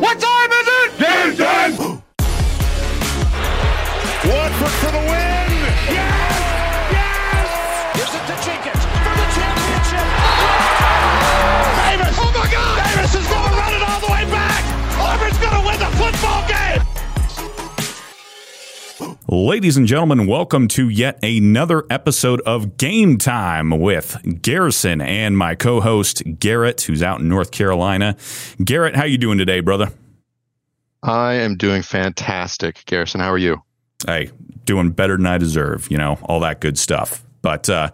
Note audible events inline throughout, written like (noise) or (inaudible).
What time Ladies and gentlemen, welcome to yet another episode of Game Time with Garrison and my co-host Garrett, who's out in North Carolina. Garrett, how you doing today, brother? I am doing fantastic. Garrison, how are you? Hey, doing better than I deserve, you know, all that good stuff. But uh,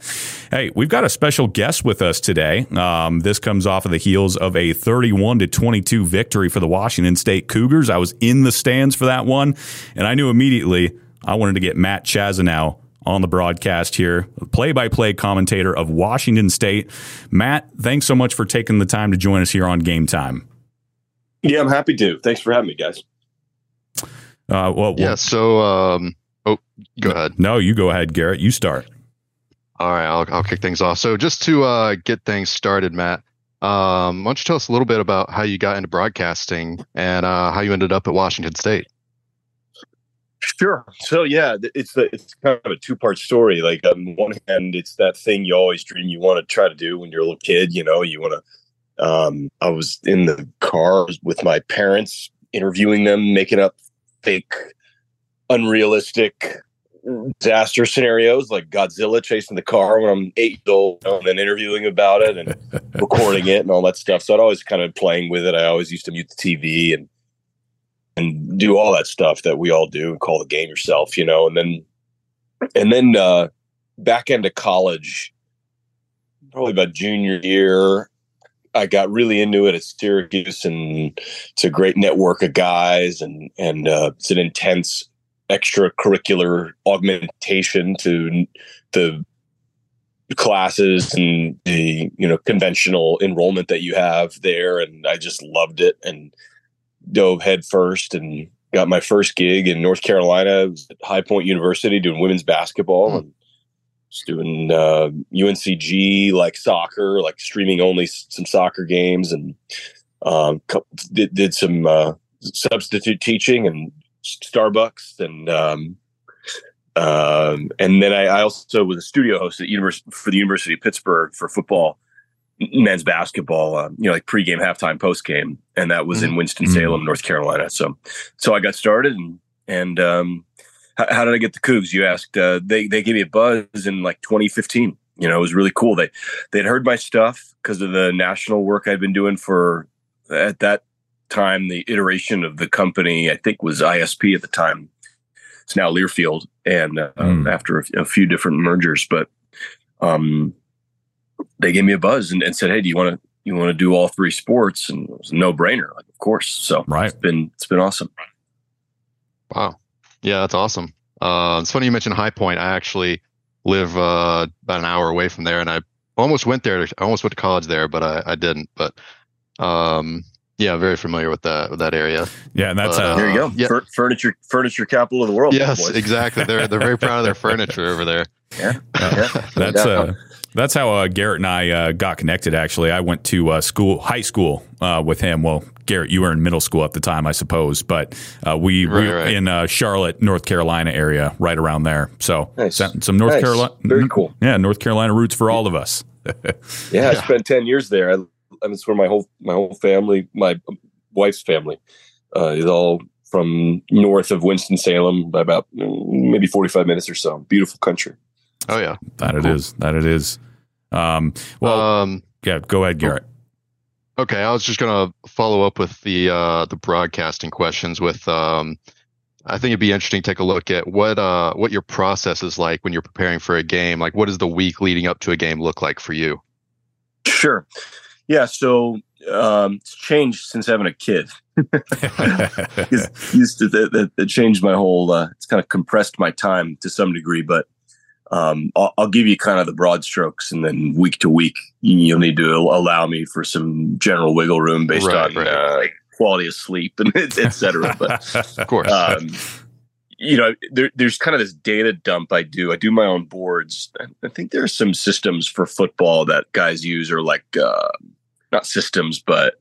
hey, we've got a special guest with us today. Um, this comes off of the heels of a 31 to 22 victory for the Washington State Cougars. I was in the stands for that one, and I knew immediately I wanted to get Matt Chazanow on the broadcast here, play by play commentator of Washington State. Matt, thanks so much for taking the time to join us here on Game Time. Yeah, I'm happy to. Thanks for having me, guys. Uh, well, Yeah, so um oh go ahead. no, you go ahead, Garrett. You start. All right, I'll I'll kick things off. So just to uh get things started, Matt, um why don't you tell us a little bit about how you got into broadcasting and uh how you ended up at Washington State? Sure. So yeah, it's the it's kind of a two part story. Like on one hand, it's that thing you always dream you want to try to do when you're a little kid. You know, you want to. Um, I was in the car with my parents, interviewing them, making up fake, unrealistic disaster scenarios like Godzilla chasing the car when I'm eight years old, and then interviewing about it and (laughs) recording it and all that stuff. So I'd always kind of playing with it. I always used to mute the TV and and do all that stuff that we all do and call the game yourself, you know. And then and then uh back into college, probably about junior year, I got really into it at Syracuse and it's a great network of guys and and uh, it's an intense extracurricular augmentation to the classes and the you know conventional enrollment that you have there and I just loved it and dove head first and got my first gig in North Carolina at High Point University doing women's basketball Hmm. and just doing uh, UNCG like soccer like streaming only some soccer games and um, did, did some uh, substitute teaching and Starbucks and um, um, and then I, I also was a studio host at univers- for the University of Pittsburgh for football, men's basketball, uh, you know, like pregame, halftime, postgame, and that was in Winston Salem, North Carolina. So, so I got started, and and um, how, how did I get the Cougs? You asked. Uh, they they gave me a buzz in like 2015. You know, it was really cool. They they'd heard my stuff because of the national work I'd been doing for at that time the iteration of the company I think was ISP at the time. It's now Learfield, and uh, Mm. after a, a few different mergers, but um, they gave me a buzz and, and said, "Hey, do you want to you want to do all three sports?" And it was a no brainer, like of course. So Right. it's been it's been awesome. Wow. Yeah, that's awesome. Uh it's funny you mentioned High Point. I actually live uh about an hour away from there and I almost went there. I almost went to college there, but I, I didn't. But um yeah, very familiar with that with that area. Yeah, and that's Uh, uh, There you go, yeah. Fur- furniture furniture capital of the world. Yes, boys. exactly. They're they're very proud of their furniture over there. Yeah, yeah. That's Yeah. uh, that's how uh, Garrett and I uh, got connected. Actually, I went to uh, school, high school, uh, with him. Well, Garrett, you were in middle school at the time, I suppose, but uh, we we Right, were right. in uh, Charlotte, North Carolina area, right around there. So Nice. some, some North Nice. Carolina, Very cool. Yeah, North Carolina roots for all of us. (laughs) Yeah, I spent ten years there. I, I mean, it's where my whole my whole family, my wife's family, uh, is all from north of Winston Salem by about mm, maybe forty five minutes or so. Beautiful country. Oh yeah. that it is. That it is. Um, well, um yeah. Go ahead, Garrett. Okay, I was just gonna follow up with the uh, the broadcasting questions. With um, I think it'd be interesting to take a look at what uh, what your process is like when you're preparing for a game. Like, what does the week leading up to a game look like for you? Sure. Yeah. So um, it's changed since having a kid. (laughs) (laughs) It's used to that, that, that changed my whole. Uh, it's kind of compressed my time to some degree, but um, I'll, I'll give you kind of the broad strokes, and then week to week, you- you'll need to allow me for some general wiggle room based Right, on right. Uh, quality of sleep and (laughs) et cetera. But (laughs) Of course. um, you know, there, there's kind of this data dump I do. I do my own boards. I- I think there are some systems for football that guys use, or like uh, not systems, but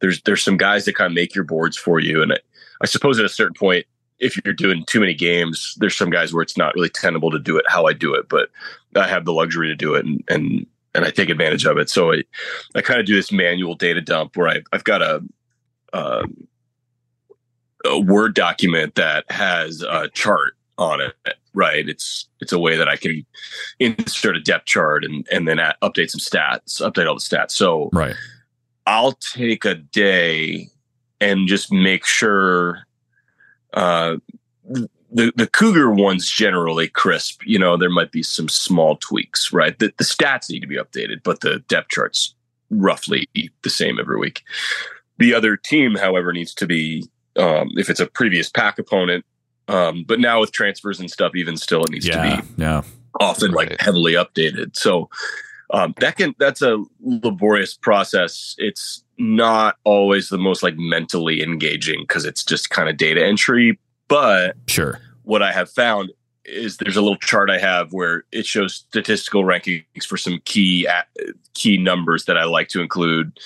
there's there's some guys that kind of make your boards for you, and I, I suppose at a certain point, if you're doing too many games, there's some guys where it's not really tenable to do it how I do it, but I have the luxury to do it, and and and I take advantage of it. So I, I kind of do this manual data dump where I, I've got a, um, a Word document that has a chart on it. Right, it's it's a way that I can insert a depth chart and and then update some stats, update all the stats. So right, I'll take a day and just make sure uh, the the Cougar one's generally crisp. You know, there might be some small tweaks, right? The, the stats need to be updated, but the depth charts roughly the same every week. The other team, however, needs to be um, if it's a previous Pac opponent. Um, but now with transfers and stuff, even still, it needs yeah, to be yeah. often Right. like heavily updated. So um, that can that's a laborious process. It's not always the most like mentally engaging because it's just kind of data entry. But Sure. what I have found is there's a little chart I have where it shows statistical rankings for some key key numbers that I like to include.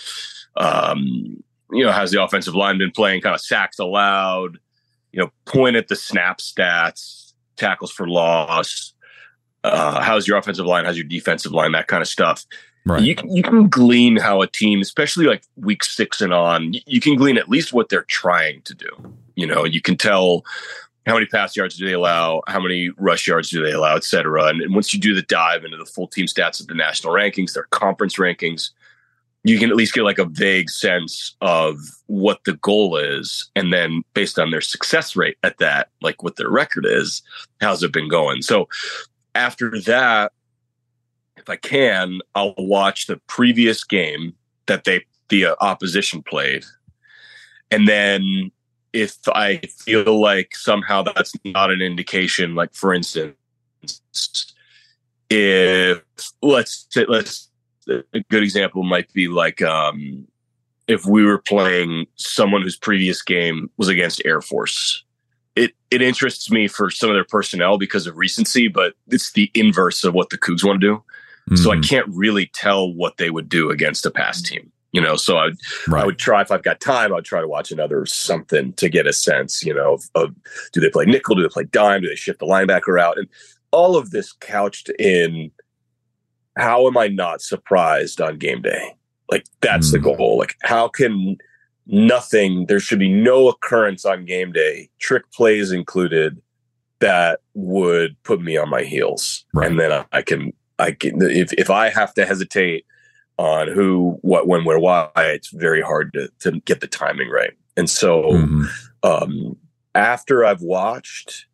Um, you know, has the offensive line been playing kind of sacks allowed? You know, point at the snap stats, tackles for loss. Uh, how's your offensive line? How's your defensive line? That kind of stuff. Right. You can, you can glean how a team, especially like week six and on, you can glean at least what they're trying to do. You know, you can tell how many pass yards do they allow, how many rush yards do they allow, et cetera. And, and once you do the dive into the full team stats of the national rankings, their conference rankings, you can at least get like a vague sense of what the goal is. And then based on their success rate at that, like what their record is, how's it been going? So after that, if I can, I'll watch the previous game that they the uh, opposition played, and then if I feel like somehow that's not an indication, like for instance, if let's say let's a good example might be like um, if we were playing someone whose previous game was against Air Force. It, it interests me for some of their personnel because of recency, but it's the inverse of what the Cougs want to do. So I Mhm. can't really tell what they would do against a pass team. You know, so I right. I would try if I've got time. I'd try to watch another something to get a sense. You know, of, of do they play nickel? Do they play dime? Do they shift the linebacker out? And all of this couched in how am I not surprised on game day? Like that's the Mm. goal. Like how can nothing? There should be no occurrence on game day, trick plays included, that would put me on my heels. Right. And then I, I can I can if if I have to hesitate on who, what, when, where, why, it's very hard to to get the timing right. And so Mhm. um, after I've watched,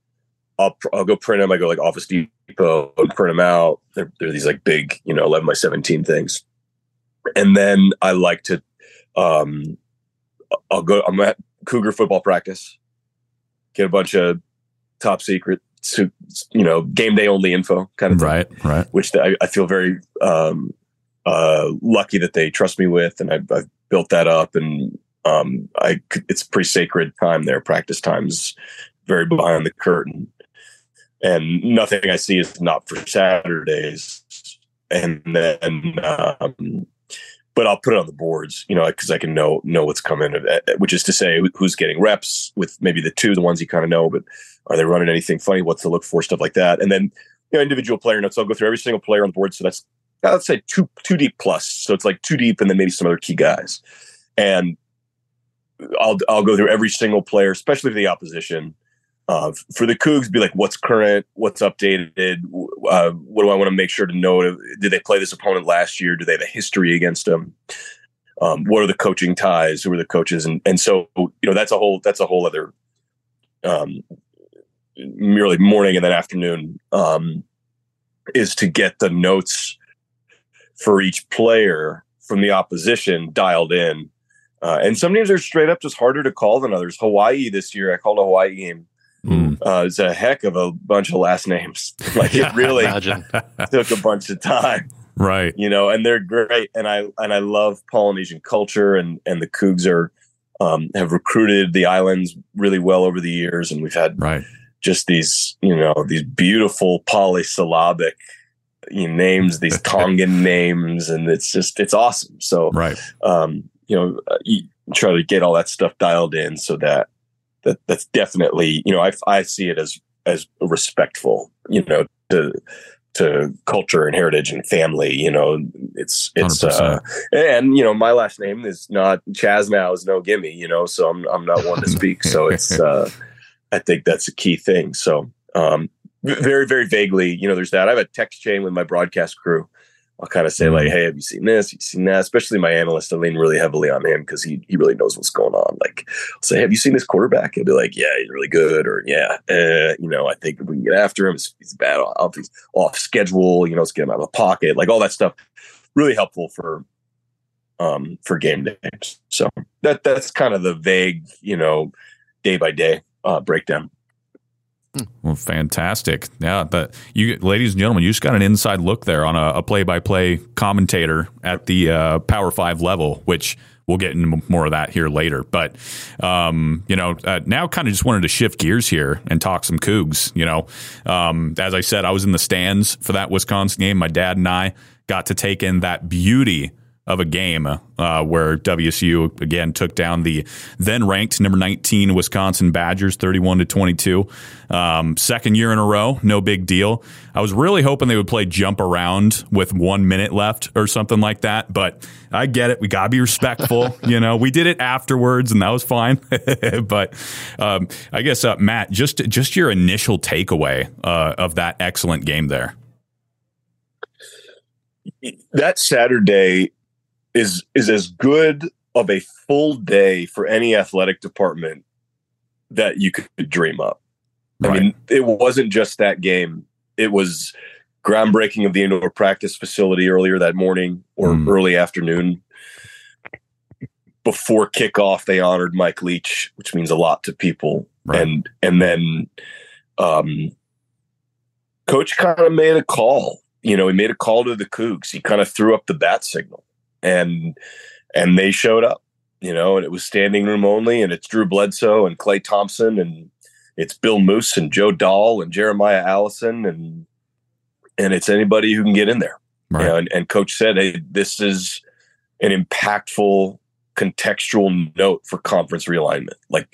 I'll I'll go print them. I go like Office Depot and print them out. They're, they're these like big, you know, eleven by seventeen things. And then I like to, um, I'll go. I'm at Cougar football practice. Get a bunch of top secret, you know, game day only info kind of thing Right. Right. which I, I feel very um, uh, lucky that they trust me with, and I've, I've built that up. And um, I, it's pretty sacred time there. Practice times very behind the curtain, and nothing I see is not for Saturdays. And then, um, but I'll put it on the boards, you know, because I can know know what's coming. uh, Which is to say, who's getting reps with maybe the two, the ones you kind of know, but are they running anything funny? What's to look for? Stuff like that, and then you know, individual player notes. I'll go through every single player on the board. So that's uh, let's say two two deep plus. So it's like two deep, and then maybe some other key guys. And I'll I'll go through every single player, especially for the opposition. Uh, for the Cougs, be like, what's current, what's updated, uh, what do I want to make sure to know? Did they play this opponent last year? Do they have a history against them? Um, what are the coaching ties? Who are the coaches? And and so you know that's a whole that's a whole other um, merely morning and then afternoon um, is to get the notes for each player from the opposition dialed in. Uh, and some are straight up just harder to call than others. Hawaii this year, I called a Hawaii game. Mm. Uh, it's a heck of a bunch of last names. (laughs) like it really (laughs) took a bunch of time, right. you know. And they're great, and I and I love Polynesian culture, and and the Cougs are um, have recruited the islands really well over the years, and we've had Right. just these, you know, these beautiful polysyllabic you know, names, these (laughs) Tongan names, and it's just it's awesome. So, Right. um, you know, uh, you, try to get all that stuff dialed in so that that that's definitely you know I I see it as as respectful you know to to culture and heritage and family you know it's it's uh, and you know my last name is not Chazanow is no gimme you know so I'm I'm not one to speak. So it's (laughs) uh I think that's a key thing. So um very very vaguely you know there's that. I have a text chain with my broadcast crew I'll kind of say like, "Hey, have you seen this? Have you seen that?" Especially my analyst, I lean really heavily on him because he he really knows what's going on. Like, I'll say, "Have you seen this quarterback?" He'll be like, "Yeah, he's really good," or "Yeah, uh, you know, I think we can get after him. He's, bad off, he's off schedule. You know, let's get him out of the pocket. Like all that stuff, really helpful for um for game days. So that that's kind of the vague, you know, day by day uh, breakdown. Well, fantastic. Yeah, but you, ladies and gentlemen, you just got an inside look there on a, a play-by-play commentator at the uh, Power Five level, which we'll get into more of that here later. But um, you know, uh, now kind of just wanted to shift gears here and talk some Cougs. You know, um, as I said, I was in the stands for that Wisconsin game. My dad and I got to take in that beauty of a game uh, where WSU again took down the then ranked number 19 Wisconsin Badgers 31 to 22. Um, second year in a row, no big deal. I was really hoping they would play jump around with one minute left or something like that, but I get it. We got to be respectful. (laughs) you know, we did it afterwards and that was fine. (laughs) but um, I guess, uh, Matt, just, just your initial takeaway uh, of that excellent game there. That Saturday is is as good of a full day for any athletic department that you could dream up. Right. I mean, it wasn't just that game. It was groundbreaking of the indoor practice facility earlier that morning or mm. early afternoon. Before kickoff, they honored Mike Leach, which means a lot to people. Right. And and then um, coach kind of made a call. You know, he made a call to the Cougs. He kind of threw up the bat signal and and they showed up, you know, and it was standing room only, and it's Drew Bledsoe and Klay Thompson, and it's Bill Moos and Joe Dahl and Jeremiah Allison, and and it's anybody who can get in there. Right. You know, and, and coach said, "Hey, this is an impactful contextual note for conference realignment. Like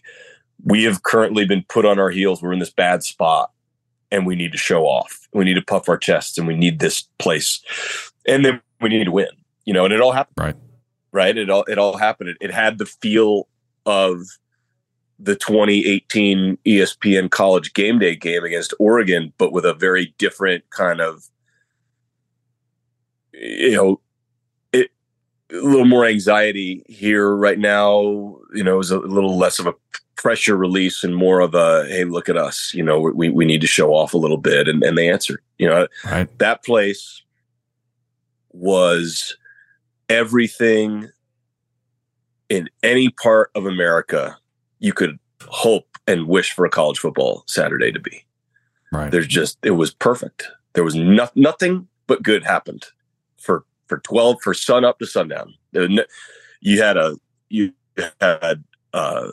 we have currently been put on our heels. We're in this bad spot and we need to show off. We need to puff our chests and we need this place. And then we need to win you know, and it all happened. Right. Right. It all it all happened. It, it had the feel of the 2018 ESPN College Game Day game against Oregon, but with a very different kind of, you know, it, a little more anxiety here right now. You know, it was a little less of a pressure release and more of a hey, look at us. You know, we we need to show off a little bit, and and they answered. You know, right. that place was everything in any part of America you could hope and wish for a college football Saturday to be. Right. There's just it was perfect. There was no, nothing but good happened for for 12 for sun up to sundown. You had a you had uh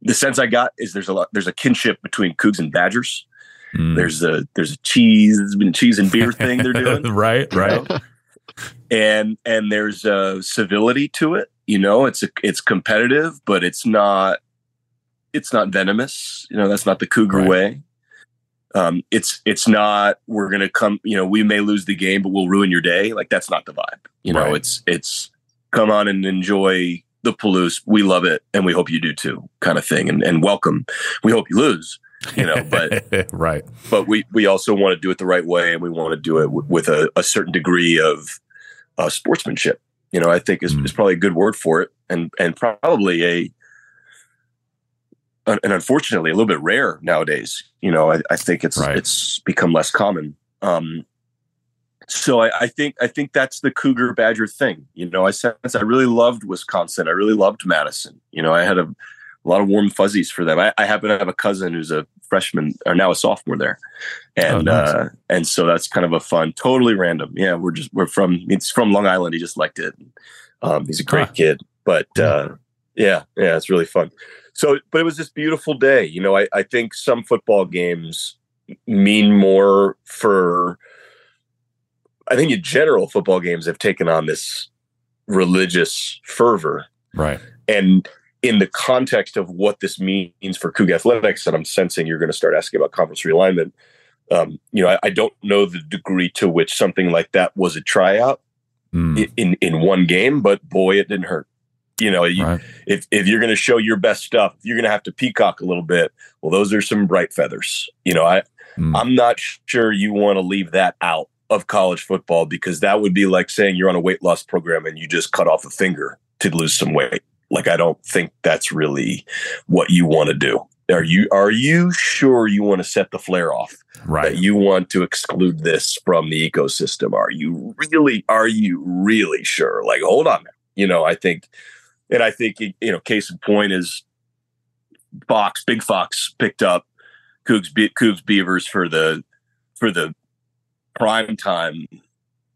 the sense I got is there's a lot there's a kinship between Cougs and Badgers. Mm. There's a there's a cheese, there's been cheese and beer thing they're (laughs) doing. right, right. Know? (laughs) and and there's a civility to it. You know, it's a, it's competitive, but it's not it's not venomous. You know, that's not the Cougar right. way. Um, it's it's not we're gonna come. You know, we may lose the game, but we'll ruin your day. Like that's not the vibe. You know, right. it's it's come on and enjoy the Palouse. We love it, and we hope you do too, kind of thing. And and welcome. We hope you lose. You know, but (laughs) right. But we we also want to do it the right way, and we want to do it w- with a, a certain degree of uh, sportsmanship. You know, I think is, mm. is probably a good word for it, and and probably a and unfortunately a little bit rare nowadays. You know, I, I think it's right. it's become less common. Um, so I, I, think I think that's the Cougar Badger thing. You know, I sense I really loved Wisconsin. I really loved Madison. You know, I had a a lot of warm fuzzies for them. I, I, happen to have a cousin who's a freshman or now a sophomore there, and oh, nice. uh, and so that's kind of a fun, totally random. Yeah, we're just we're from it's from Long Island. He just liked it. Um, he's a great huh. kid, but uh, yeah, yeah, it's really fun. So, but it was this beautiful day. You know, I, I think some football games mean more for. I think in general, football games have taken on this religious fervor Right. And in the context of what this means for Coug Athletics, and I'm sensing you're going to start asking about conference realignment. Um, you know, I, I, don't know the degree to which something like that was a tryout mm. in in one game, but boy, it didn't hurt. You know, you, right. if if you're going to show your best stuff, you're going to have to peacock a little bit. Well, those are some bright feathers. You know, I mm. I'm not sure you want to leave that out of college football because that would be like saying you're on a weight loss program and you just cut off a finger to lose some weight. Like I don't think that's really what you want to do. Are you are you sure you want to set the flare off? Right. That you want to exclude this from the ecosystem? Are you really are you really sure? Like hold on. You know, I think and I think you know case in point is Fox, Big Fox picked up Cougs, Be- Cougs Beavers for the for the prime time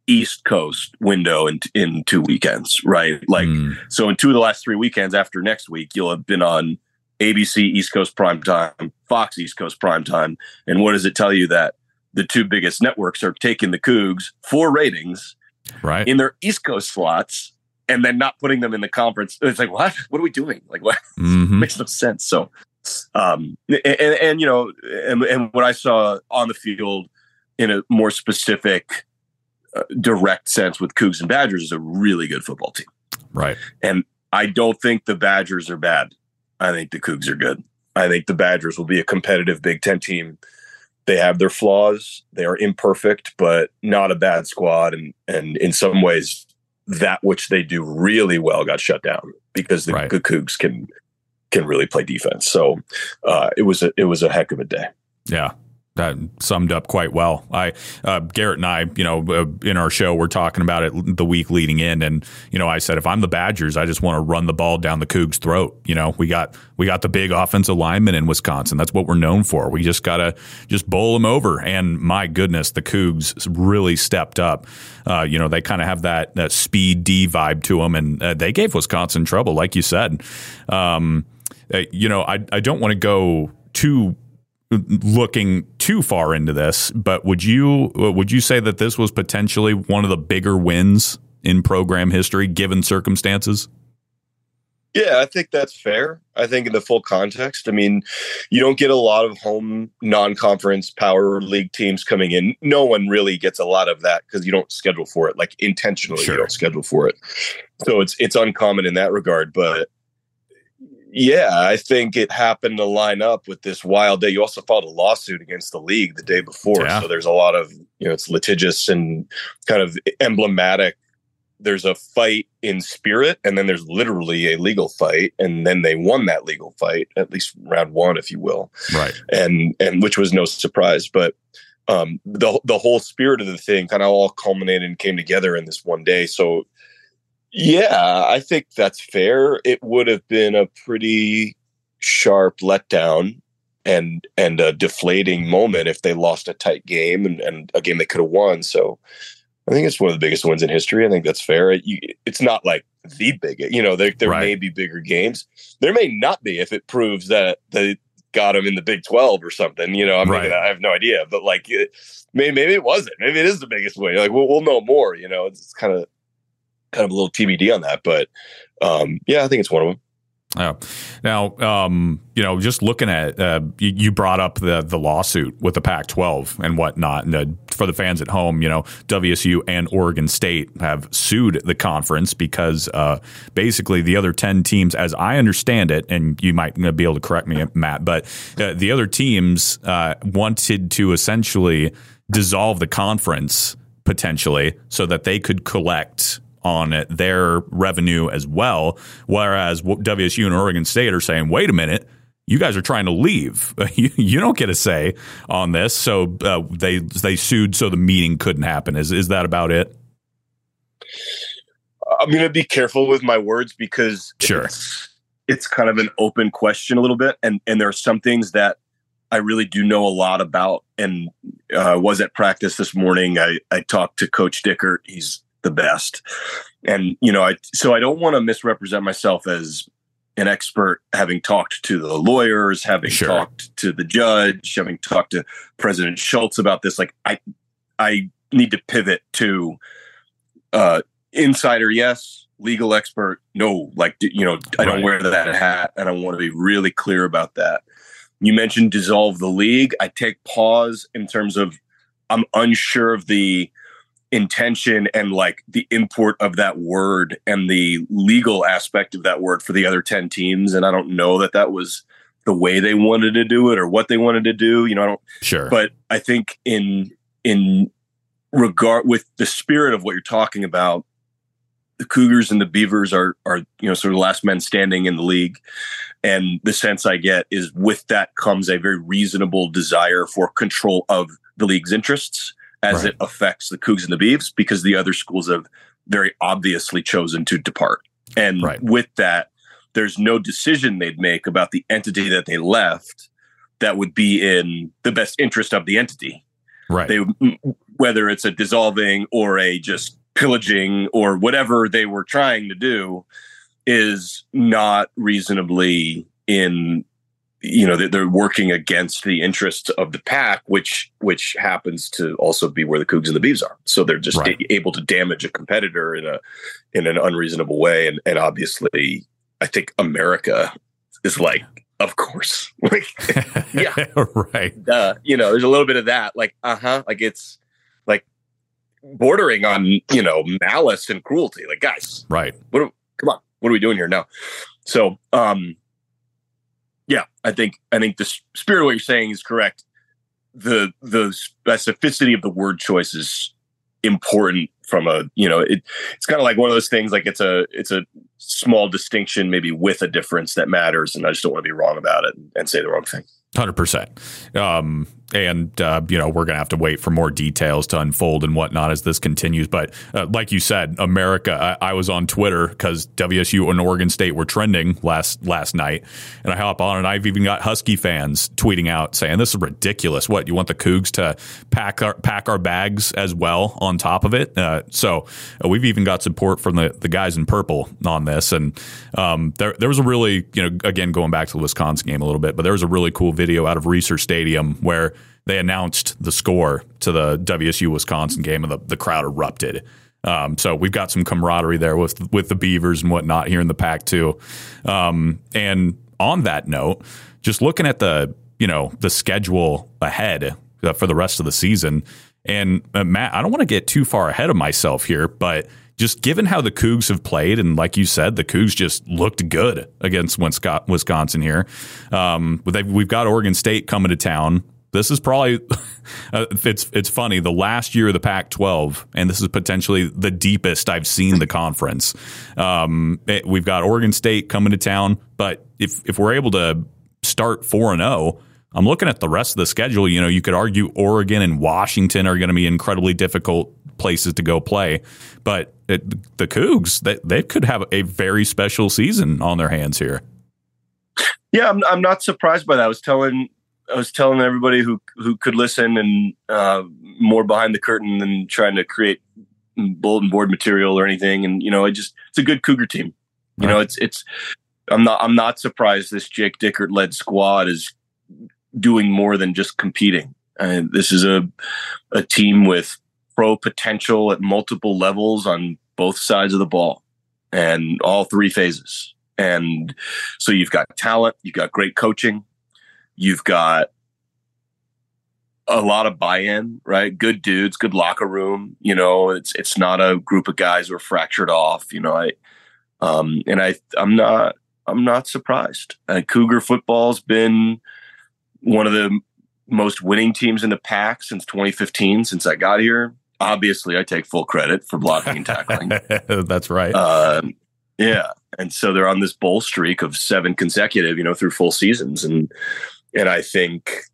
East Coast window in in two weekends, right? Like mm. so in two of the last three weekends after next week, you'll have been on ABC East Coast prime time, Fox East Coast prime time. And what does it tell you that the two biggest networks are taking the Cougs for ratings right in their East Coast slots and then not putting them in the conference. It's like, what? What are we doing? Like what mm-hmm. (laughs) makes no sense. So um and, and, and you know, and, and what I saw on the field in a more specific uh, direct sense with Cougs and Badgers is a really good football team. Right. And I don't think the Badgers are bad. I think the Cougs are good. I think the Badgers will be a competitive Big Ten team. They have their flaws. They are imperfect, but not a bad squad. And and in some ways, that which they do really well got shut down because the, right. the Cougs can can really play defense. So uh, it was a it was a heck of a day. Yeah, that summed up quite well. I uh, Garrett and I, you know, uh, in our show, we're talking about it the week leading in, and you know, I said if I'm the Badgers, I just want to run the ball down the Cougs' throat. You know, we got we got the big offensive lineman in Wisconsin. That's what we're known for. We just gotta just bowl them over. And my goodness, the Cougs really stepped up. Uh, you know, they kind of have that, that speed D vibe to them, and uh, they gave Wisconsin trouble, like you said. Um, uh, you know, I I don't want to go too looking too far into this, but would you would you say that this was potentially one of the bigger wins in program history given circumstances? Yeah, I think that's fair. I think in the full context, I mean, you don't get a lot of home non-conference power league teams coming in. No one really gets a lot of that because you don't schedule for it. Like intentionally, sure. you don't schedule for it. So it's it's uncommon in that regard. But yeah, I think it happened to line up with this wild day. You also filed a lawsuit against the league the day before, yeah. so there's a lot of you know it's litigious and kind of emblematic. There's a fight in spirit, and then there's literally a legal fight, and then they won that legal fight, at least round one, if you will, right? And and which was no surprise, but um, the the whole spirit of the thing kind of all culminated and came together in this one day. So yeah, I think that's fair. It would have been a pretty sharp letdown and and a deflating moment if they lost a tight game and, and a game they could have won. So I think it's one of the biggest wins in history. I think that's fair. It, you, it's not like the big, you know, there, there right. may be bigger games. There may not be if it proves that they got them in the Big 12 or something. You know, I'm right. I have no idea, but like it, maybe, maybe it wasn't. Maybe it is the biggest win. Like we'll, we'll know more, you know, it's, it's kind of kind of a little TBD on that. But um, yeah, I think it's one of them. Yeah. Now, um, you know, just looking at uh, you, you, brought up the the lawsuit with the Pac-12 and whatnot, and uh, for the fans at home, you know, WSU and Oregon State have sued the conference because uh, basically the other ten teams, as I understand it, and you might be able to correct me, Matt, but uh, the other teams uh, wanted to essentially dissolve the conference potentially so that they could collect on their revenue as well. Whereas WSU and Oregon State are saying, wait a minute, you guys are trying to leave. (laughs) you, you don't get a say on this. So uh, they they sued, so the meeting couldn't happen. Is is that about it? I'm going to be careful with my words because sure. It's, it's kind of an open question a little bit, and and there are some things that I really do know a lot about. And uh, was at practice this morning. I I talked to Coach Dickert. He's the best. And, you know, I, so I don't want to misrepresent myself as an expert, having talked to the lawyers, having sure. talked to the judge, having talked to President Schultz about this. Like, I, I need to pivot to uh, insider, yes, legal expert. No, like you know, I don't Right. wear that hat, and I want to be really clear about that. You mentioned dissolve the league. I take pause in terms of I'm unsure of the intention and like the import of that word and the legal aspect of that word for the other 10 teams and I don't know that that was the way they wanted to do it or what they wanted to do you know I don't Sure. but I think in in regard with the spirit of what you're talking about, the Cougars and the Beavers are are you know sort of last men standing in the league, and the sense I get is with that comes a very reasonable desire for control of the league's interests as Right. it affects the Cougs and the Beavs because the other schools have very obviously chosen to depart, and Right. with that, there's no decision they'd make about the entity that they left that would be in the best interest of the entity. right. They whether it's a dissolving or a just pillaging or whatever they were trying to do is not reasonably in you know they're working against the interests of the Pac which which happens to also be where the cougs and the Beavs are so they're just Right. able to damage a competitor in a in an unreasonable way and and obviously i think america is like of course (laughs) like (laughs) yeah. right. uh, you know, there's a little bit of that, like, uh huh, like it's like bordering on, you know, malice and cruelty. Like, guys, Right. what? Are, come on, what are we doing here now? So, um, yeah, I think I think the spirit of what you're saying is correct. The the specificity of the word choice is important from a you know it it's kind of like one of those things like it's a it's a small distinction maybe with a difference that matters and i just don't want to be wrong about it and say the wrong thing Hundred percent, um, and uh, you know we're gonna have to wait for more details to unfold and whatnot as this continues. But uh, like you said, America. I, I was on Twitter because WSU and Oregon State were trending last last night, and I hop on and I've even got Husky fans tweeting out saying this is ridiculous. What you want the Cougs to pack our pack our bags as well on top of it? Uh, so uh, we've even got support from the the guys in purple on this, and um, there there was a really you know again going back to the Wisconsin game a little bit, but there was a really cool video out of Reser Stadium where they announced the score to the WSU Wisconsin game, and the, the crowd erupted. Um, so we've got some camaraderie there with with the Beavers and whatnot here in the Pac too. Um, and on that note, just looking at the you know the schedule ahead uh, for the rest of the season, and uh, Matt, I don't want to get too far ahead of myself here, but just given how the Cougs have played, and like you said, the Cougs just looked good against Wisco- Wisconsin here. Um, we've got Oregon State coming to town. This is probably (laughs) uh, it's it's funny. The last year of the Pac-12, and this is potentially the deepest I've seen the conference. Um, it- we've got Oregon State coming to town, but if if we're able to start four and zero. I'm looking at the rest of the schedule. You know, you could argue Oregon and Washington are going to be incredibly difficult places to go play, but it, the Cougs they, they could have a very special season on their hands here. Yeah, I'm, I'm not surprised by that. I was telling I was telling everybody who who could listen and uh, more behind the curtain than trying to create bulletin board material or anything. And you know, it just it's a good Cougar team. You know, it's it's I'm not I'm not surprised this Jake Dickert led squad is doing more than just competing. And this is a a team with pro potential at multiple levels on both sides of the ball and all three phases. And so you've got talent, you've got great coaching, you've got a lot of buy-in, right? Good dudes, good locker room. You know, it's it's not a group of guys who are fractured off. You know, I um, and I I'm not I'm not surprised. Uh, Cougar football's been one of the most winning teams in the Pac since 2015, since I got here. Obviously, I take full credit for blocking and tackling. (laughs) That's right. Um, yeah, and so they're on this bowl streak of seven consecutive, you know, through full seasons, and and I think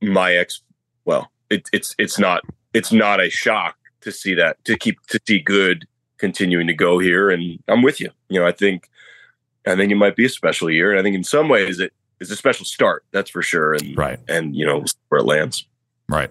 my ex, well, it, it's it's not it's not a shock to see that to keep to see good continuing to go here, and I'm with you. You know, I think I think it might be a special year, and I think in some ways it is a special start. That's for sure, and right. and you know where it lands. Right.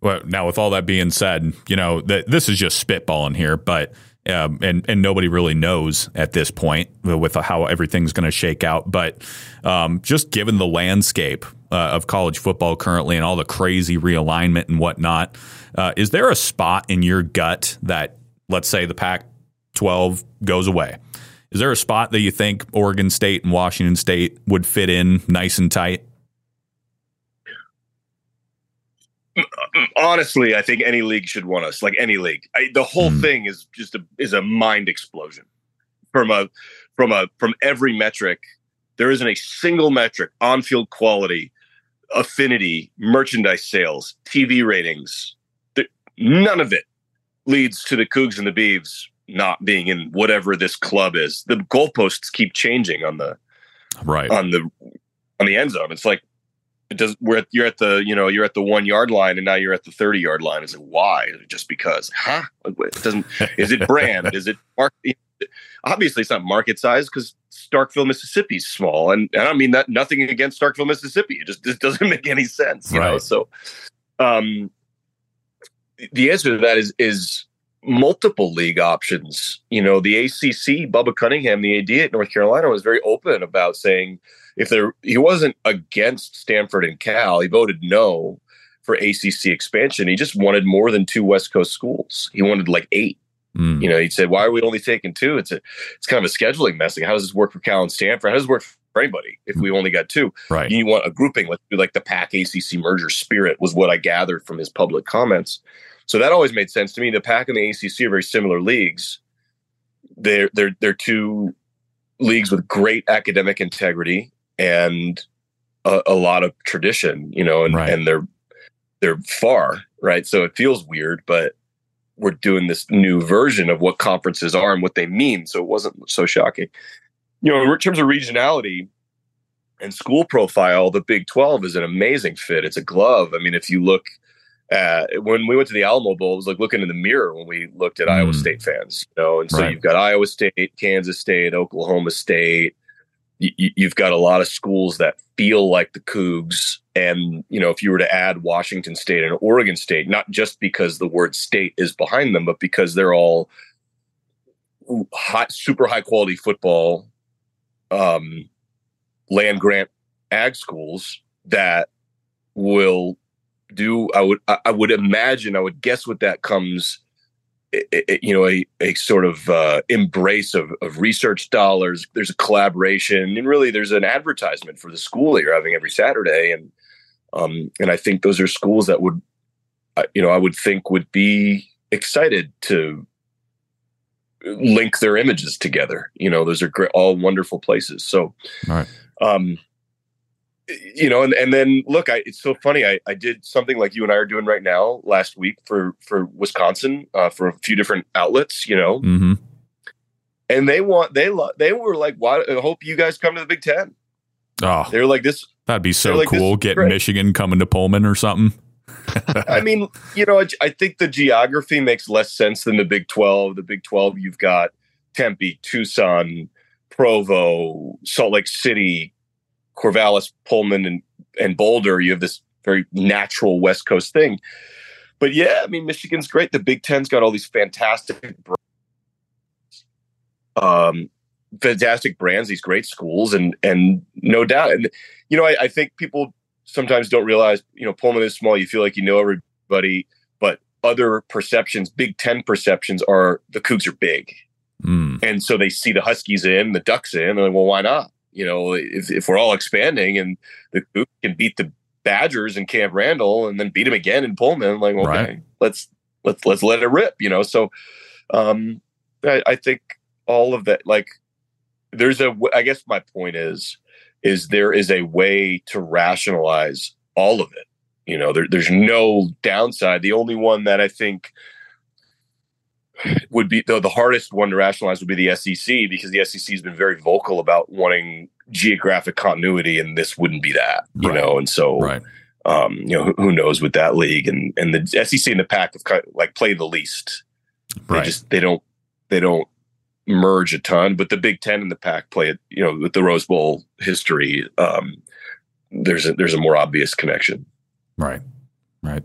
Well, now with all that being said, you know that this is just spitballing here, but um, and and nobody really knows at this point with how everything's going to shake out. But um, just given the landscape uh, of college football currently and all the crazy realignment and whatnot, uh, is there a spot in your gut that let's say the Pac 12 goes away. Is there a spot that you think Oregon State and Washington State would fit in nice and tight? Honestly, I think any league should want us. Like any league, I, the whole Mm. thing is just a is a mind explosion from a from a from every metric. There isn't a single metric: on field quality, affinity, merchandise sales, TV ratings. There, none of it leads to the Cougs and the Beavs not being in whatever this club is. The goalposts keep changing on the Right. on the on the end zone. It's like it does. We're at, you're at the you know you're at the one yard line and now you're at the thirty yard line. is it why? Just because? Huh? It doesn't. Is it brand? is it market? Obviously, it's not market size because Starkville, Mississippi is small, and, and I mean that nothing against Starkville, Mississippi. It just, just doesn't (laughs) make any sense, you know. Right. So, um, the answer to that is is multiple league options. You know, the ACC, Bubba Cunningham, the AD at North Carolina, was very open about saying if there he wasn't against Stanford and Cal, he voted no for ACC expansion. He just wanted more than two West Coast schools. He wanted like eight. Mm. You know, he said, "Why are we only taking two? It's a it's kind of a scheduling messing. How does this work for Cal and Stanford? How does it work for anybody if we only got two? Right. You want a grouping, let's do like the Pac ACC merger spirit was what I gathered from his public comments. So that always made sense to me. The Pac and the ACC are very similar leagues. They're they're they're two leagues with great academic integrity and a, a lot of tradition, you know, and, Right. and they're they're far right. So it feels weird, but we're doing this new version of what conferences are and what they mean. So it wasn't so shocking. You know, in terms of regionality, and school profile, the Big 12 is an amazing fit. It's a glove. I mean, if you look at when we went to the Alamo Bowl, it was like looking in the mirror when we looked at Mm. Iowa State fans, you know. And so Right. you've got Iowa State, Kansas State, Oklahoma State. You, you've got a lot of schools that feel like the Cougs. And, you know, if you were to add Washington State and Oregon State, not just because the word state is behind them, but because they're all high, super high quality football, um, land grant ag schools that will do i would I would imagine i would guess what that comes you know a, a sort of uh, embrace of, of research dollars. There's a collaboration and really there's an advertisement for the school that you're having every saturday and um and i think those are schools that would uh, you know i would think would be excited to link their images together. You know those are great all wonderful places. So Right. um you know and, and then look i it's so funny I, I did something like you and i are doing right now last week for for wisconsin uh, for a few different outlets you know hmm and they want they lo- they were like why i hope you guys come to the big ten Oh, they were like this that'd be so like, cool. Get great. Michigan coming to Pullman or something. (laughs) I mean, you know, I, I think the geography makes less sense than the Big 12. The Big 12, you've got Tempe, Tucson, Provo, Salt Lake City, Corvallis, Pullman, and, and Boulder. You have this very natural West Coast thing. But yeah, I mean, Michigan's great. The Big Ten's got all these fantastic, um, fantastic brands, these great schools, and and no doubt, and you know, I, I think people sometimes don't realize, you know, Pullman is small. You feel like you know everybody, but other perceptions, Big Ten perceptions, are the Cougs are big, Mm. and so they see the Huskies in, the Ducks in, and they're like, well, why not? You know, if if we're all expanding and the Cougs can beat the Badgers in Camp Randall and then beat them again in Pullman, like, okay, Right. let's let's let's let it rip. You know, so um, I, I think all of that, like, there's a. I guess my point is is there is a way to rationalize all of it. You know, there, there's no downside. The only one that I think would be though the hardest one to rationalize would be the SEC because the SEC has been very vocal about wanting geographic continuity, and this wouldn't be that. You Right. know, and so Right. um, you know who, who knows with that league and and the SEC and the Pac have kind of like played the least. Right. They just they don't they don't merge a ton, but the Big Ten and the Pac play it. You know, with the Rose Bowl history, um, there's a there's a more obvious connection. Right. Right.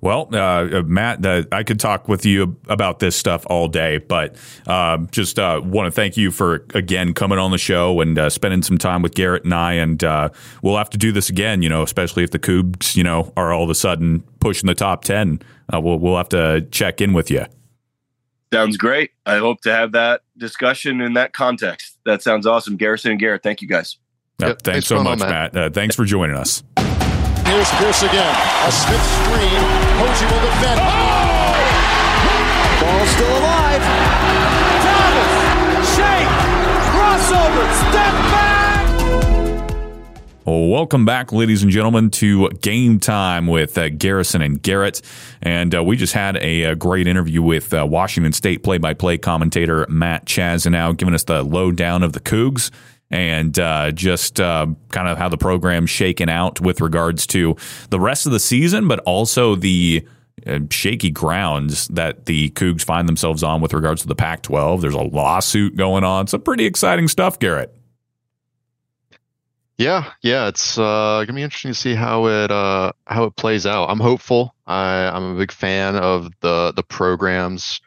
Well, uh, uh, Matt, uh, I could talk with you about this stuff all day, but um, just uh, want to thank you for again coming on the show and uh, spending some time with Garrett and I. And uh, we'll have to do this again, you know, especially if the Cougs, you know, are all of a sudden pushing the top ten. Uh, we'll we'll have to check in with you. Sounds great. I hope to have that discussion in that context. That sounds awesome. Garrison and Garrett, thank you guys. Yep, Yep, thanks thanks so for much, coming Matt. Uh, thanks for joining us. Here's Pierce again. A Smith screen. Posey will defend. Ball still alive. Thomas, Shake, crossover, step back. Welcome back, ladies and gentlemen, to Game Time with uh, Garrison and Garrett. And uh, we just had a, a great interview with uh, Washington State play by play commentator Matt Chazanow, giving us the lowdown of the Cougs and uh, just uh, kind of how the program's shaken out with regards to the rest of the season, but also the uh, shaky grounds that the Cougs find themselves on with regards to the Pac 12. There's a lawsuit going on. Some pretty exciting stuff, Garrett. Yeah, yeah, it's uh, gonna be interesting to see how it uh, how it plays out. I'm hopeful. I, I'm a big fan of the the programs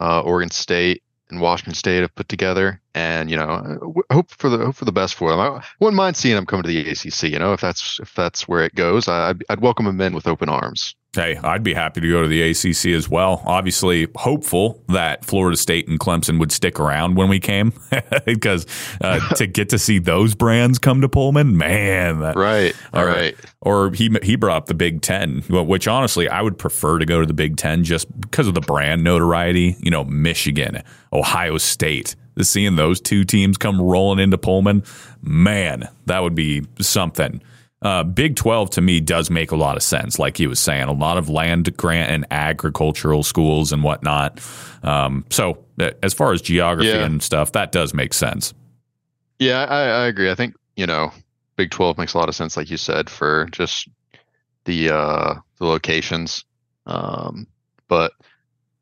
uh, Oregon State and Washington State have put together, and you know, hope for the hope for the best for them. I wouldn't mind seeing them come to the ACC. You know, if that's if that's where it goes, I, I'd, I'd welcome them in with open arms. Hey, I'd be happy to go to the ACC as well. Obviously, hopeful that Florida State and Clemson would stick around when we came (laughs) because uh, (laughs) to get to see those brands come to Pullman, man, that, Right, All right. Or he he brought up the Big Ten, which honestly I would prefer to go to the Big Ten just because of the brand notoriety. You know, Michigan, Ohio State. Seeing those two teams come rolling into Pullman, man, that would be something. Uh, Big 12 to me does make a lot of sense. Like he was saying, a lot of land grant and agricultural schools and whatnot. Um, so, uh, as far as geography Yeah. and stuff, that does make sense. Yeah, I, I agree. I think you know, Big Twelve makes a lot of sense, like you said, for just the uh, the locations. Um, but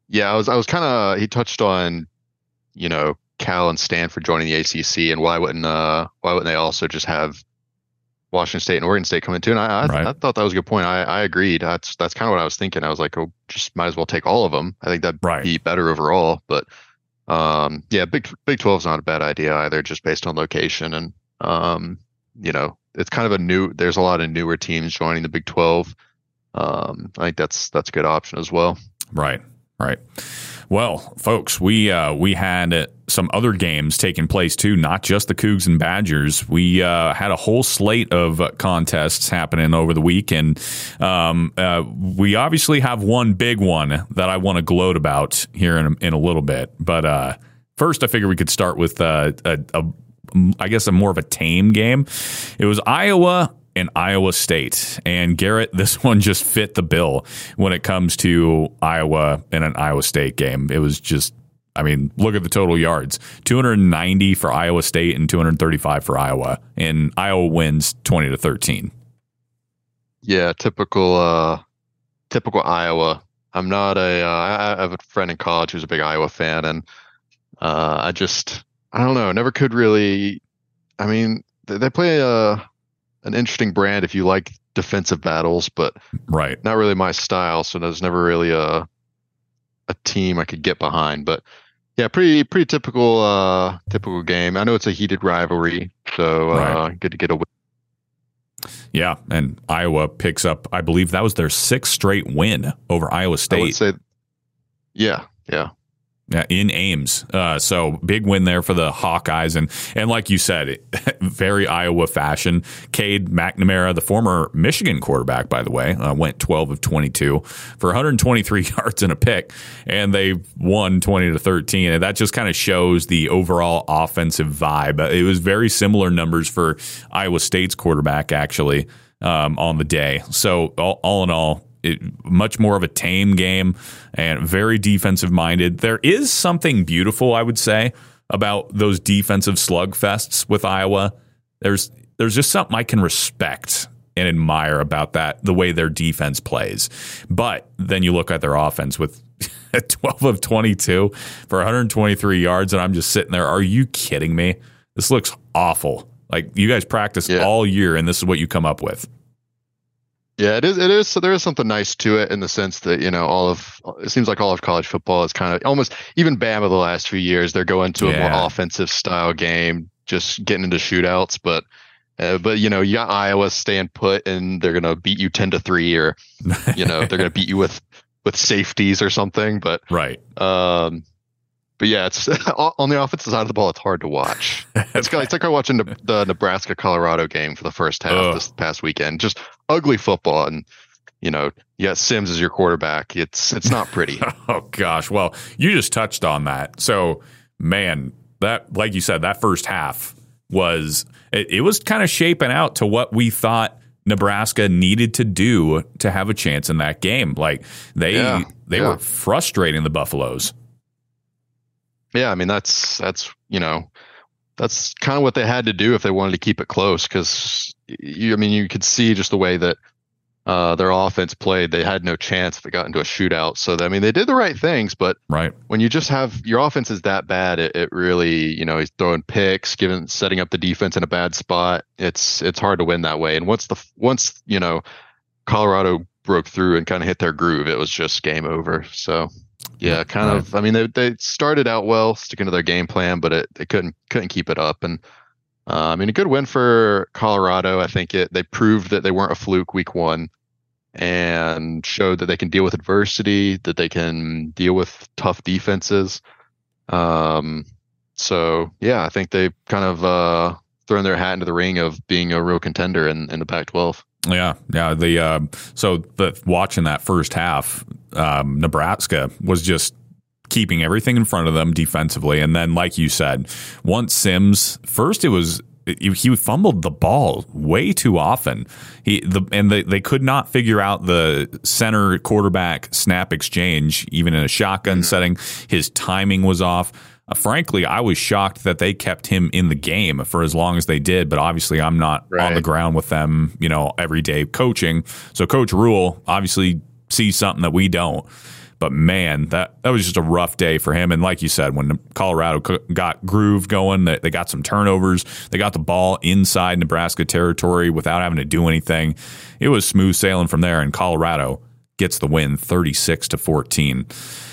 yeah, I was I was kind of he touched on, you know, Cal and Stanford joining the ACC, and why wouldn't uh why wouldn't they also just have Washington State and Oregon State come in too? And I I, Right. I thought that was a good point. I, I agreed. That's that's kind of what I was thinking. I was like, oh, just might as well take all of them. I think that'd Right. be better overall. But um, yeah, Big Big Twelve is not a bad idea either, just based on location and um, you know, it's kind of a new. There's a lot of newer teams joining the Big Twelve. Um, I think that's that's a good option as well. Right, right. Well, folks, we uh, we had some other games taking place too, not just the Cougs and Badgers. We uh, had a whole slate of contests happening over the week, and um, uh, we obviously have one big one that I want to gloat about here in a, in a little bit. But uh, first, I figure we could start with uh, a, a I guess a more of a tame game. It was Iowa and Iowa State. And Garrett, (laughs) this one just fit the bill when it comes to Iowa and an Iowa State game. It was just I mean, look at the total yards. 290 for Iowa State and 235 for Iowa. And Iowa wins 20 to 13. Yeah, typical uh, typical Iowa. I'm not a. Uh, I have a friend in college who's a big Iowa fan, and uh, I just I don't know. Never could really. I mean, they, they play a an interesting brand if you like defensive battles, but Right. not really my style. So there's never really a a team I could get behind. But yeah, pretty pretty typical uh typical game. I know it's a heated rivalry, so uh, Right. good to get a win. Yeah. And Iowa picks up, I believe that was their sixth straight win over Iowa I would State. say, yeah, yeah. In Ames. Uh, so big win there for the Hawkeyes, and and like you said, (laughs) very Iowa fashion. Cade McNamara, the former Michigan quarterback, by the way, uh, went 12 of 22 for 123 (laughs) yards and a pick, and they won 20 to 13. And that just kind of shows the overall offensive vibe. It was very similar numbers for Iowa State's quarterback actually um, on the day. So all, all in all, it, much more of a tame game and very defensive minded. There is something beautiful, I would say, about those defensive slugfests with Iowa. There's there's just something I can respect and admire about that, the way their defense plays. But then you look at their offense with (laughs) 12 of 22 for 123 yards, and I'm just sitting there. Are you kidding me? This looks awful. Like you guys practice Yeah. all year, and this is what you come up with. Yeah, it is. It is. So there is something nice to it in the sense that you know all of it seems like all of college football is kind of almost even Bama the last few years they're going to a Yeah. more offensive style game, just getting into shootouts. But uh, but you know you got Iowa staying put and they're gonna beat you ten to three or you know they're gonna beat you with with safeties or something. But (laughs) Right. um, but yeah, it's (laughs) on the offensive side of the ball. It's hard to watch. (laughs) It's, it's like I watching the, the Nebraska Colorado game for the first half this past weekend. Just ugly football, and you know, you got Sims is your quarterback. It's it's not pretty. (laughs) oh gosh, well, you just touched on that. So man, that like you said, that first half was it, it was kind of shaping out to what we thought Nebraska needed to do to have a chance in that game. Like they yeah, they yeah. were frustrating the Buffaloes. Yeah, I mean that's that's you know that's kind of what they had to do if they wanted to keep it close because you I mean you could see just the way that uh, their offense played, they had no chance if it got into a shootout. So I mean, they did the right things, but right when you just have your offense is that bad, it, it really you know he's throwing picks, giving setting up the defense in a bad spot. It's it's hard to win that way. And once the once you know Colorado broke through and kind of hit their groove, it was just game over. So yeah, kind right. of. I mean, they they started out well, sticking to their game plan, but it they couldn't couldn't keep it up and. I mean, a good win for Colorado. I think it they proved that they weren't a fluke week one and showed that they can deal with adversity, that they can deal with tough defenses. Um, so yeah, I think they kind of uh, thrown their hat into the ring of being a real contender in, in the Pac-12. Yeah, yeah. The uh, so the watching that first half, um, Nebraska was just keeping everything in front of them defensively, and then like you said, once Sims first, it was he fumbled the ball way too often. He the and they, they could not figure out the center quarterback snap exchange even in a shotgun mm-hmm. setting. His timing was off. Uh, frankly, I was shocked that they kept him in the game for as long as they did. But obviously, I'm not right. on the ground with them, you know, every day coaching. So Coach Rhule obviously sees something that we don't. But man, that that was just a rough day for him. And like you said, when Colorado got groove going, they, they got some turnovers. They got the ball inside Nebraska territory without having to do anything. It was smooth sailing from there. And Colorado gets the win, thirty six to fourteen.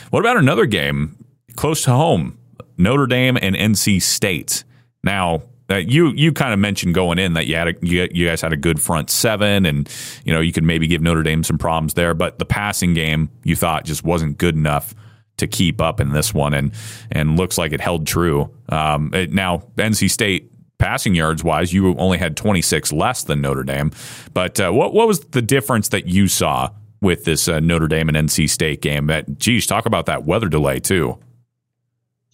What about another game close to home? Notre Dame and NC State. Now, you you kind of mentioned going in that you had a, you, you guys had a good front seven, and you know you could maybe give Notre Dame some problems there, but the passing game you thought just wasn't good enough to keep up in this one, and and looks like it held true. Um, it, now NC State passing yards wise, you only had 26 less than Notre Dame, but uh, what what was the difference that you saw with this uh, Notre Dame and NC State game? That geez, talk about that weather delay too.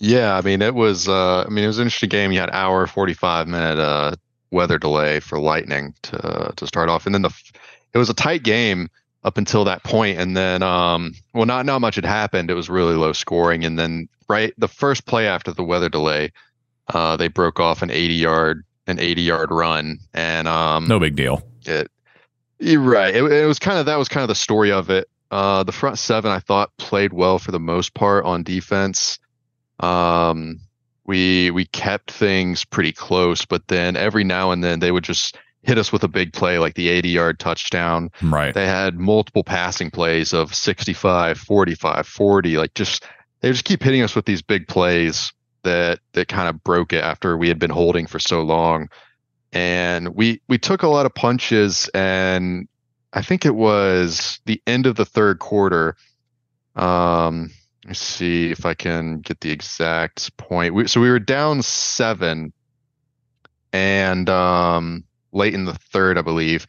Yeah, I mean it was. Uh, I mean it was an interesting game. You had hour forty five minute uh, weather delay for Lightning to to start off, and then the it was a tight game up until that point, and then um, well, not not much had happened. It was really low scoring, and then right the first play after the weather delay, uh, they broke off an eighty yard an eighty yard run, and um, no big deal. It you're right. It, it was kind of that was kind of the story of it. Uh, the front seven I thought played well for the most part on defense. Um, we we kept things pretty close, but then every now and then they would just hit us with a big play like the 80 yard touchdown. Right. They had multiple passing plays of 65, 45, 40, like just they just keep hitting us with these big plays that that kind of broke it after we had been holding for so long. And we we took a lot of punches and I think it was the end of the third quarter. Um Let's see if I can get the exact point. We, so we were down seven, and um, late in the third, I believe,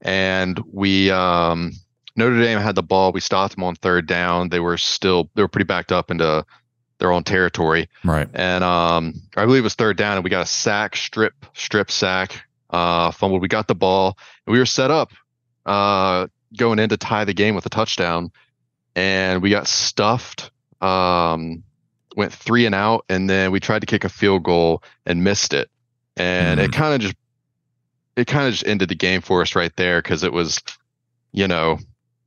and we um, Notre Dame had the ball. We stopped them on third down. They were still they were pretty backed up into their own territory. Right. And um, I believe it was third down, and we got a sack, strip, strip sack, uh, fumble. We got the ball, and we were set up uh, going in to tie the game with a touchdown and we got stuffed. Um, went three and out, and then we tried to kick a field goal and missed it, and mm-hmm. it kind of just it kind of just ended the game for us right there because it was, you know,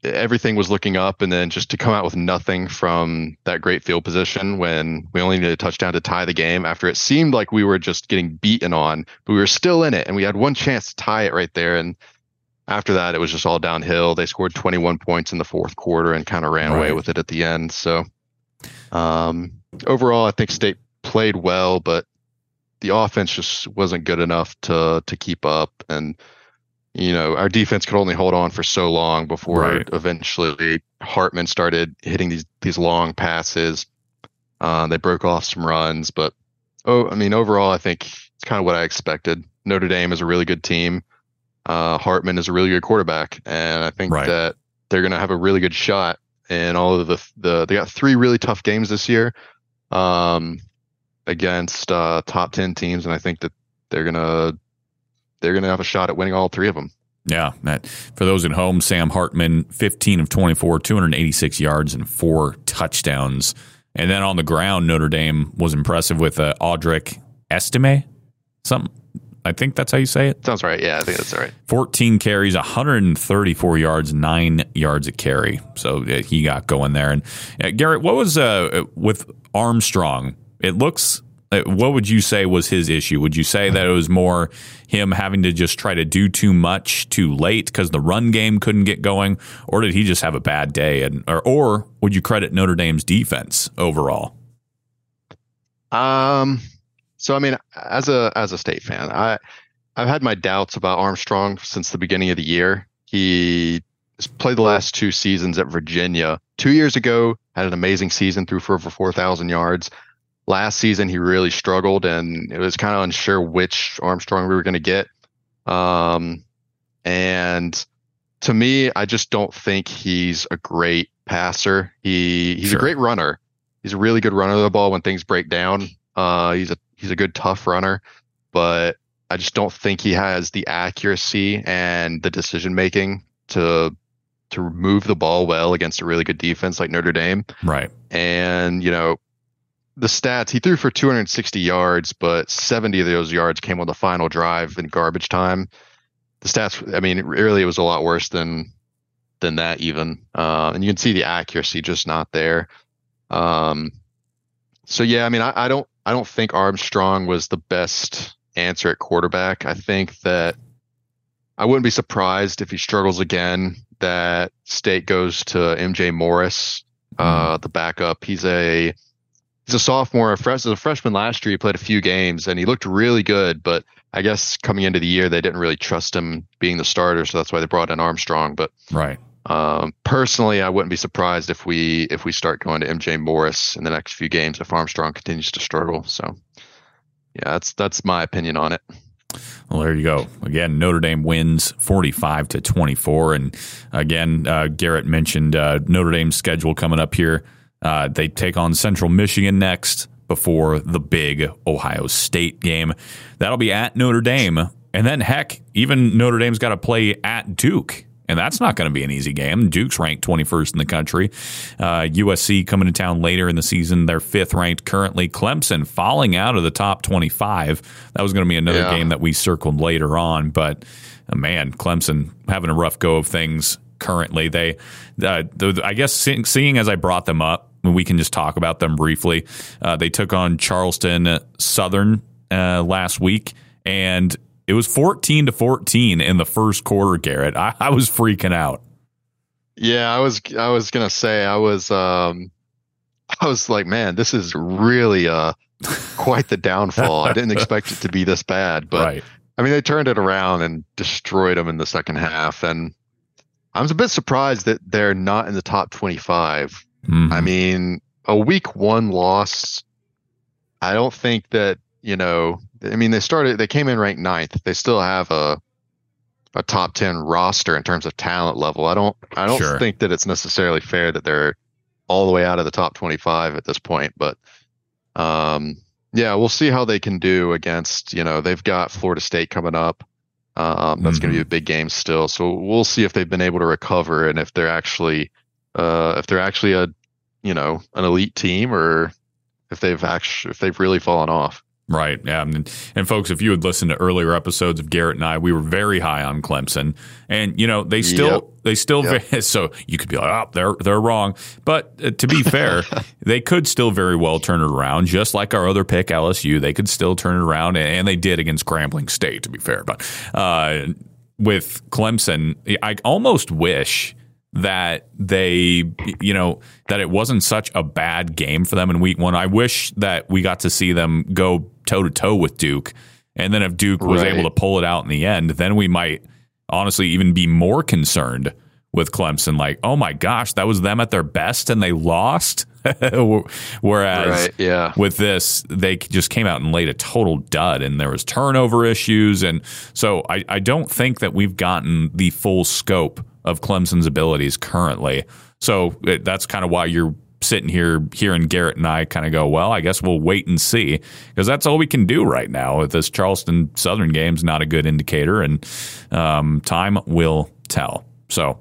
everything was looking up, and then just to come out with nothing from that great field position when we only needed a touchdown to tie the game after it seemed like we were just getting beaten on, but we were still in it, and we had one chance to tie it right there, and after that, it was just all downhill. They scored 21 points in the fourth quarter and kind of ran right. away with it at the end. So, um, overall, I think State played well, but the offense just wasn't good enough to to keep up. And you know, our defense could only hold on for so long before right. eventually Hartman started hitting these these long passes. Uh, they broke off some runs, but oh, I mean, overall, I think it's kind of what I expected. Notre Dame is a really good team. Uh, Hartman is a really good quarterback, and I think Right. that they're going to have a really good shot And all of the the. They got three really tough games this year, um, against uh, top ten teams, and I think that they're gonna they're gonna have a shot at winning all three of them. Yeah, that, for those at home, Sam Hartman, 15 of 24, 286 yards and four touchdowns. And then on the ground, Notre Dame was impressive with uh, Audric Estime. Something. I think that's how you say it. Sounds right. Yeah, I think that's right. 14 carries, 134 yards, nine yards a carry. So uh, he got going there. And uh, Garrett, what was uh, with Armstrong? It looks. Uh, what would you say was his issue? Would you say that it was more him having to just try to do too much too late because the run game couldn't get going, or did he just have a bad day? And or, or would you credit Notre Dame's defense overall? Um, so I mean, as a as a state fan, I I've had my doubts about Armstrong since the beginning of the year. He played the last two seasons at Virginia. Two years ago, had an amazing season, threw for over four thousand yards. Last season, he really struggled, and it was kind of unsure which Armstrong we were going to get. Um, and to me, I just don't think he's a great passer. He he's Sure. a great runner. He's a really good runner of the ball when things break down. Uh, he's a he's a good tough runner, but I just don't think he has the accuracy and the decision making to to move the ball well against a really good defense like Notre Dame. Right. And you know, the stats he threw for 260 yards, but 70 of those yards came on the final drive in garbage time. The stats, I mean, really, it was a lot worse than than that even. Uh, and you can see the accuracy just not there. Um, so yeah, I mean, I, I don't, I don't think Armstrong was the best answer at quarterback. I think that I wouldn't be surprised if he struggles again. That State goes to MJ Morris, uh, the backup. He's a he's a sophomore, a, fresh, a freshman last year. He played a few games and he looked really good, but I guess coming into the year they didn't really trust him being the starter, so that's why they brought in Armstrong. But Right. Um, personally, I wouldn't be surprised if we if we start going to MJ Morris in the next few games if Armstrong continues to struggle. So, yeah, that's that's my opinion on it. Well, there you go. Again, Notre Dame wins 45 to 24. And again, uh, Garrett mentioned uh, Notre Dame's schedule coming up here. Uh, they take on Central Michigan next before the big Ohio State game. That'll be at Notre Dame. And then, heck, even Notre Dame's got to play at Duke. And that's not going to be an easy game. Duke's ranked 21st in the country. Uh, USC coming to town later in the season. They're fifth ranked currently. Clemson falling out of the top 25. That was going to be another Yeah. game that we circled later on. But uh, man, Clemson having a rough go of things currently. They, uh, the, I guess, seeing, seeing as I brought them up, we can just talk about them briefly. Uh, they took on Charleston Southern uh, last week, and it was 14 to 14 in the first quarter, Garrett. I, I was freaking out. Yeah, I was I was gonna say I was um I was like, man, this is really uh quite the downfall. I didn't expect it to be this bad, but right. I mean, they turned it around and destroyed them in the second half. And I was a bit surprised that they're not in the top 25. Mhm. I mean, a week one loss, I don't think that, you know, I mean, they started, they came in ranked ninth. They still have a, a top 10 roster in terms of talent level. I don't, I don't Sure. think that it's necessarily fair that they're all the way out of the top 25 at this point, but, um, yeah, we'll see how they can do against, you know, they've got Florida State coming up. Um, that's going to be a big game still. So we'll see if they've been able to recover and if they're actually, uh, if they're actually a, you know, an elite team or if they've actually, if they've really fallen off. Right. Yeah. And, and folks, if you had listened to earlier episodes of Garrett and I, we were very high on Clemson, and you know they still Yep. they still Yep. (laughs) so you could be like, oh, they're they're wrong, but uh, to be fair, (laughs) they could still very well turn it around, just like our other pick LSU. They could still turn it around, and, and they did against Grambling State. To be fair, but uh, with Clemson, I almost wish that they, you know, that it wasn't such a bad game for them in week one. I wish that we got to see them go toe to toe with Duke. And then if Duke was Right. able to pull it out in the end, then we might honestly even be more concerned with Clemson. Like, oh my gosh, that was them at their best and they lost. (laughs) Whereas Right, yeah. with this, they just came out and laid a total dud, and there was turnover issues, and so I, I don't think that we've gotten the full scope of Clemson's abilities currently. So it, that's kind of why you're sitting here hearing Garrett and I kind of go, well, I guess we'll wait and see because that's all we can do right now. This Charleston Southern game's not a good indicator, and um, time will tell. So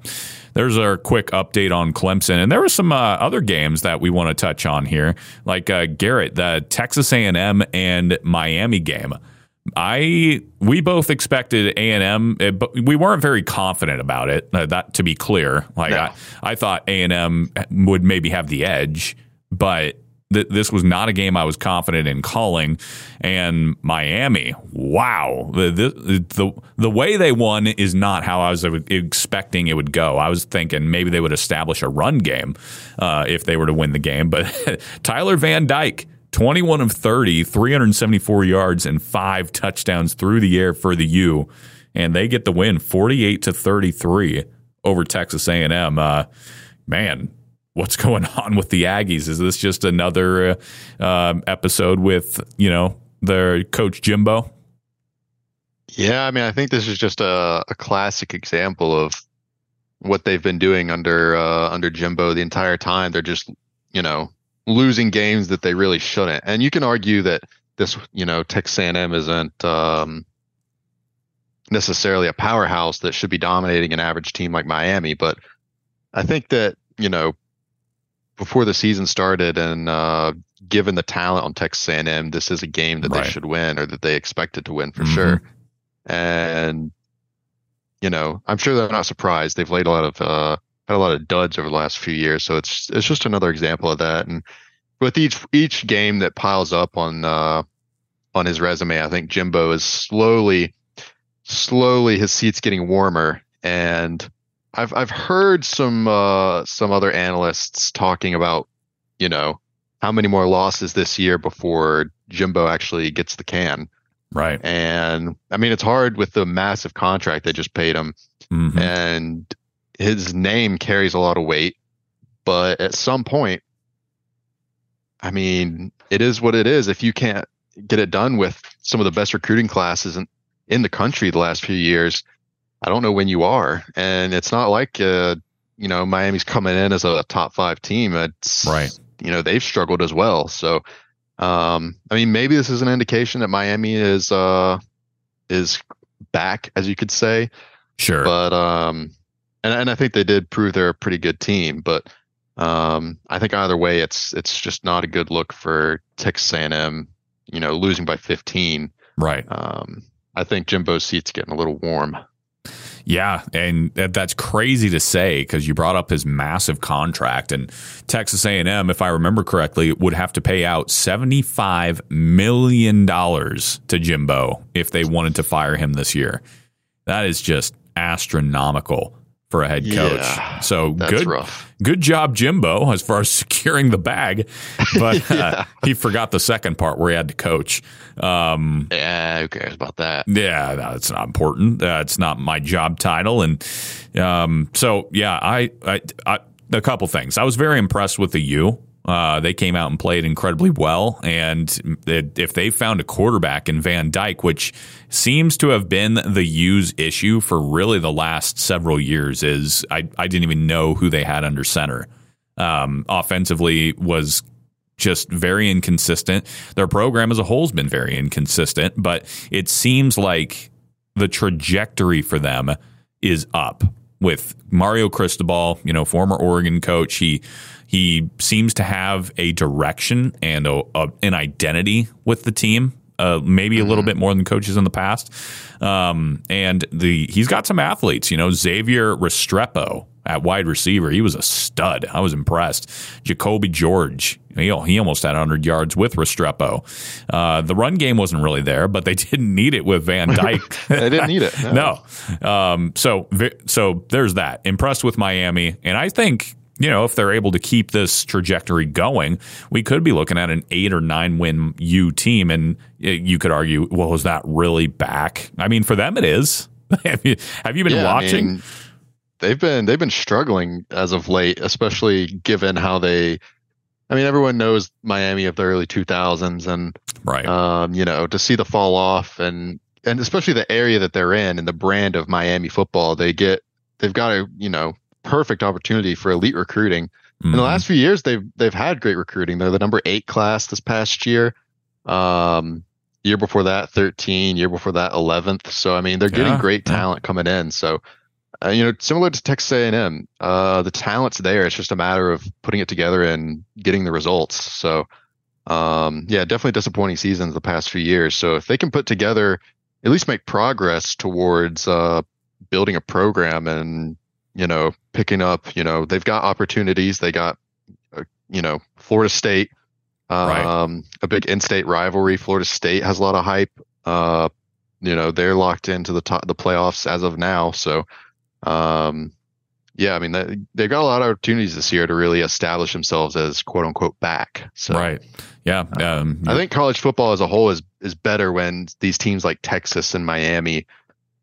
there's our quick update on Clemson, and there were some uh, other games that we want to touch on here, like uh, Garrett, the Texas A&M and Miami game. I we both expected A and M, but we weren't very confident about it. Uh, that to be clear, like No. I, I thought A and M would maybe have the edge, but th- this was not a game I was confident in calling. And Miami, wow, the, the the the way they won is not how I was expecting it would go. I was thinking maybe they would establish a run game uh, if they were to win the game, but (laughs) Tyler Van Dyke. 21 of 30, 374 yards and five touchdowns through the air for the U, and they get the win, 48 to 33 over Texas A&M. Uh, man, what's (laughs) going on with the Aggies? Is this just another uh, um, episode with you know their coach Jimbo? Yeah, I mean, I think this is just a, a classic example of what they've been doing under uh, under Jimbo the entire time. They're just, you know, losing games that they really shouldn't. And you can argue that this, you know, Texas A&M isn't um, necessarily a powerhouse that should be dominating an average team like Miami, but I think that you know before the season started and uh, given the talent on Texas A&M, this is a game that Right. they should win or that they expected to win for Mhm. sure. And you know, I'm sure they're not surprised. They've laid a lot of uh, had a lot of duds over the last few years, so it's it's just another example of that. And with each each game that piles up on uh, on his resume, I think Jimbo is slowly slowly his seat's getting warmer and I've I've heard some uh, some other analysts talking about, you know, how many more losses this year before Jimbo actually gets the can. Right. And I mean, it's hard with the massive contract they just paid him, Mhm. and his name carries a lot of weight. But at some point, I mean, it is what it is. If you can't get it done with some of the best recruiting classes in, in the country the last few years, I don't know when you are. And it's not like, uh, you know, Miami's coming in as a top five team. It's, Right. you know, they've struggled as well. So, um, I mean, maybe this is an indication that Miami is, uh, is back, as you could say. Sure. But, um, and, and I think they did prove they're a pretty good team, but, um, I think either way, it's, it's just not a good look for Texas A&M, you know, losing by 15. right. Um, I think Jimbo's seat's getting a little warm. Yeah, and that's crazy to say because you brought up his massive contract, and Texas A&M, if I remember correctly, would have to pay out seventy-five million dollars to Jimbo if they wanted to fire him this year. That is just astronomical for a head coach. Yeah, so good, rough. good job, Jimbo, as far as (laughs) securing the bag, but (laughs) uh, he forgot the second part where he had to coach. Um, Yeah, who cares about that? yeah, that's not important. Uh, it's not my job title, and um, so yeah, I, I, I a couple things. I was very impressed with the U. Uh, they came out and played incredibly well, and it, if they found a quarterback in Van Dyke, which seems to have been the U's issue for really the last several years, is I, I didn't even know who they had under center. Um, offensively was just very inconsistent. Their program as a whole has been very inconsistent, but it seems like the trajectory for them is up with Mario Cristobal, you know, former Oregon coach. He he seems to have a direction and a, a, an identity with the team. Uh, maybe a little bit more than coaches in the past, um, and the he's got some athletes. You know, Xavier Restrepo at wide receiver, he was a stud. I was impressed. Jacolby George, he, he almost had 100 yards with Restrepo. Uh, the run game wasn't really there, but they (laughs) didn't need it with Van (laughs) Dyke. They didn't need it. (laughs) no. Um, so so there's that. Impressed with Miami, and I think you know if they're able to keep this trajectory going, we could be looking at an eight or nine win U team, and uh, you could argue, well, is that really back? I mean, for them, it is. (laughs) have you have you been Yeah, I watching? mean, they've been they've been struggling as of late, especially given how they. I mean, everyone knows Miami of the early 2000s, and right, um, you know, to see the fall off and and especially the area that they're in and the brand of Miami football, they get they've got to you know perfect opportunity for elite recruiting. Mm-hmm. In the last few years, they've they've had great recruiting. They're the number eight class this past year. Um, year before that, thirteen. Year before that, eleventh. So I mean, they're getting yeah, great talent coming in. So uh, you know, similar to Texas A&M, uh, the talent's there. It's just a matter of putting it together and getting the results. So, um, yeah, definitely disappointing seasons the past few years. So if they can put together, at least make progress towards uh, building a program and you know picking up, you know, they've got opportunities. They got, uh, you know, Florida State, um, right. a big in-state rivalry. Florida State has a lot of hype. Uh, you know, they're locked into the top the playoffs as of now. So um, yeah, I mean, they, they've got a lot of opportunities this year to really establish themselves as quote unquote back. So, right. Yeah. Um, I think college football as a whole is, is better when these teams like Texas and Miami,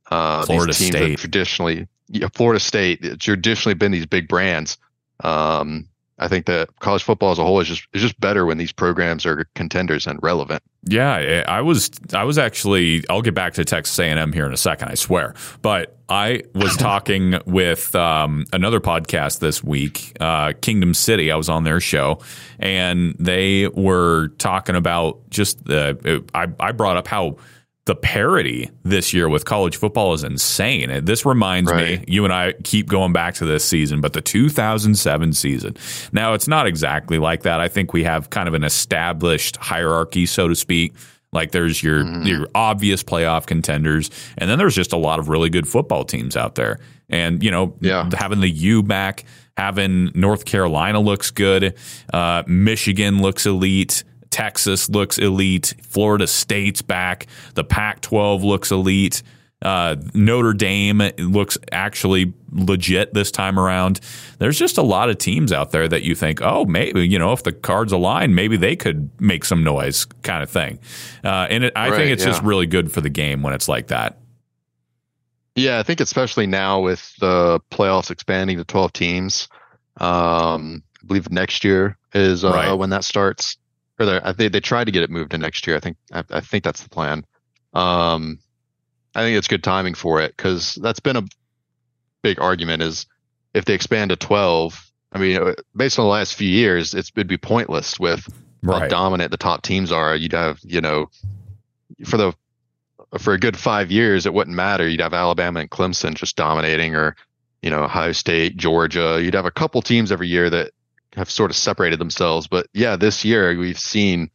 uh, Florida these teams State. traditionally, yeah, Florida State, traditionally been these big brands. Um, I think that college football as a whole is just is just better when these programs are contenders and relevant. Yeah, I was I was actually I'll get back to Texas A&M here in a second, I swear. But I was (laughs) talking with um, another podcast this week, uh, Kingdom City. I was on their show, and they were talking about just the. I, I brought up how the parity this year with college football is insane. This reminds right. me, you and I keep going back to this season, but the 2007 season. Now, it's not exactly like that. I think we have kind of an established hierarchy, so to speak. Like there's your mm. your obvious playoff contenders, and then there's just a lot of really good football teams out there. And you know, yeah. having the U back, having North Carolina looks good, uh, Michigan looks elite. Texas looks elite. Florida State's back. The Pac 12 looks elite. Uh, Notre Dame looks actually legit this time around. There's just a lot of teams out there that you think, oh, maybe, you know, if the cards align, maybe they could make some noise kind of thing. Uh, and it, I right, think it's yeah. just really good for the game when it's like that. Yeah, I think especially now with the playoffs expanding to 12 teams. Um, I believe next year is uh, right. when that starts or I think they tried to get it moved to next year. I think I, I think that's the plan. Um, I think it's good timing for it because that's been a big argument. Is if they expand to twelve, I mean, uh, based on the last few years, it's, it'd be pointless with right. how dominant the top teams are. You'd have, you know, for the for a good five years, it wouldn't matter. You'd have Alabama and Clemson just dominating, or you know, Ohio State, Georgia. You'd have a couple teams every year that have sort of separated themselves. But yeah, this year we've seen,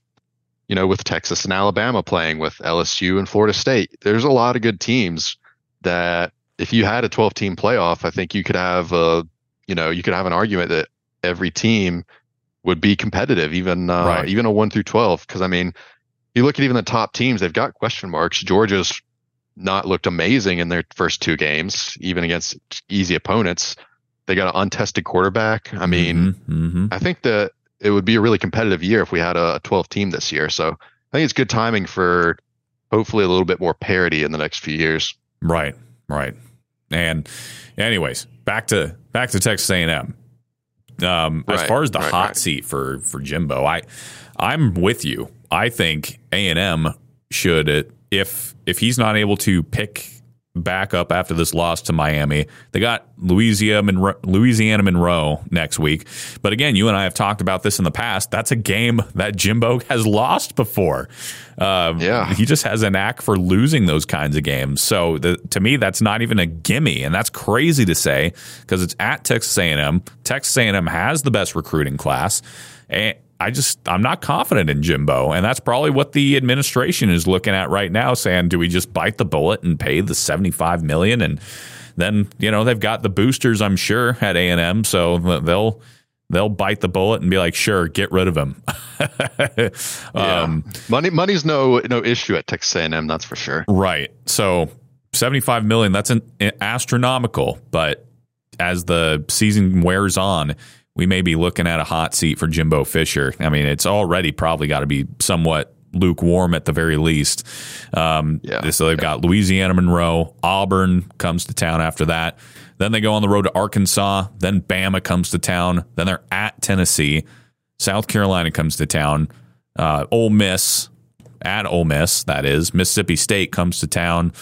you know, with Texas and Alabama playing with LSU and Florida State, there's a lot of good teams that if you had a 12 team playoff, I think you could have a, you know, you could have an argument that every team would be competitive, even uh, right. even a one through 12. Because I mean, you look at even the top teams, they've got question marks. Georgia's not looked amazing in their first two games, even against easy opponents. They got an untested quarterback. I mean, mm-hmm, mm-hmm. I think that it would be a really competitive year if we had a 12 team this year. So I think it's good timing for hopefully a little bit more parity in the next few years. Right, right. And anyways, back to back to Texas A&M. Um, right, as far as the right, hot right. seat for for Jimbo, I I'm with you. I think A&M should if if he's not able to pick back up after this loss to Miami. They got Louisiana Monroe, Louisiana Monroe next week. But again, you and I have talked about this in the past. That's a game that Jimbo has lost before. Um, yeah, he just has a knack for losing those kinds of games. So the, to me, that's not even a gimme, and that's crazy to say because it's at Texas A&M. Texas A&M has the best recruiting class. And I just I'm not confident in Jimbo, and that's probably what the administration is looking at right now, saying, do we just bite the bullet and pay the 75 million, and then you know they've got the boosters, I'm sure, at A and M, so they'll they'll bite the bullet and be like, sure, get rid of him. (laughs) um, yeah. Money money's no no issue at Texas A and M, that's for sure. Right. So 75 million, that's an astronomical, but as the season wears on we may be looking at a hot seat for Jimbo Fisher. I mean, it's already probably got to be somewhat lukewarm at the very least. Um, Yeah. So they've got Louisiana Monroe, Auburn comes to town after that. Then they go on the road to Arkansas. Then Bama comes to town. Then they're at Tennessee. South Carolina comes to town. Uh, Ole Miss at Ole Miss, that is. Mississippi State comes to town.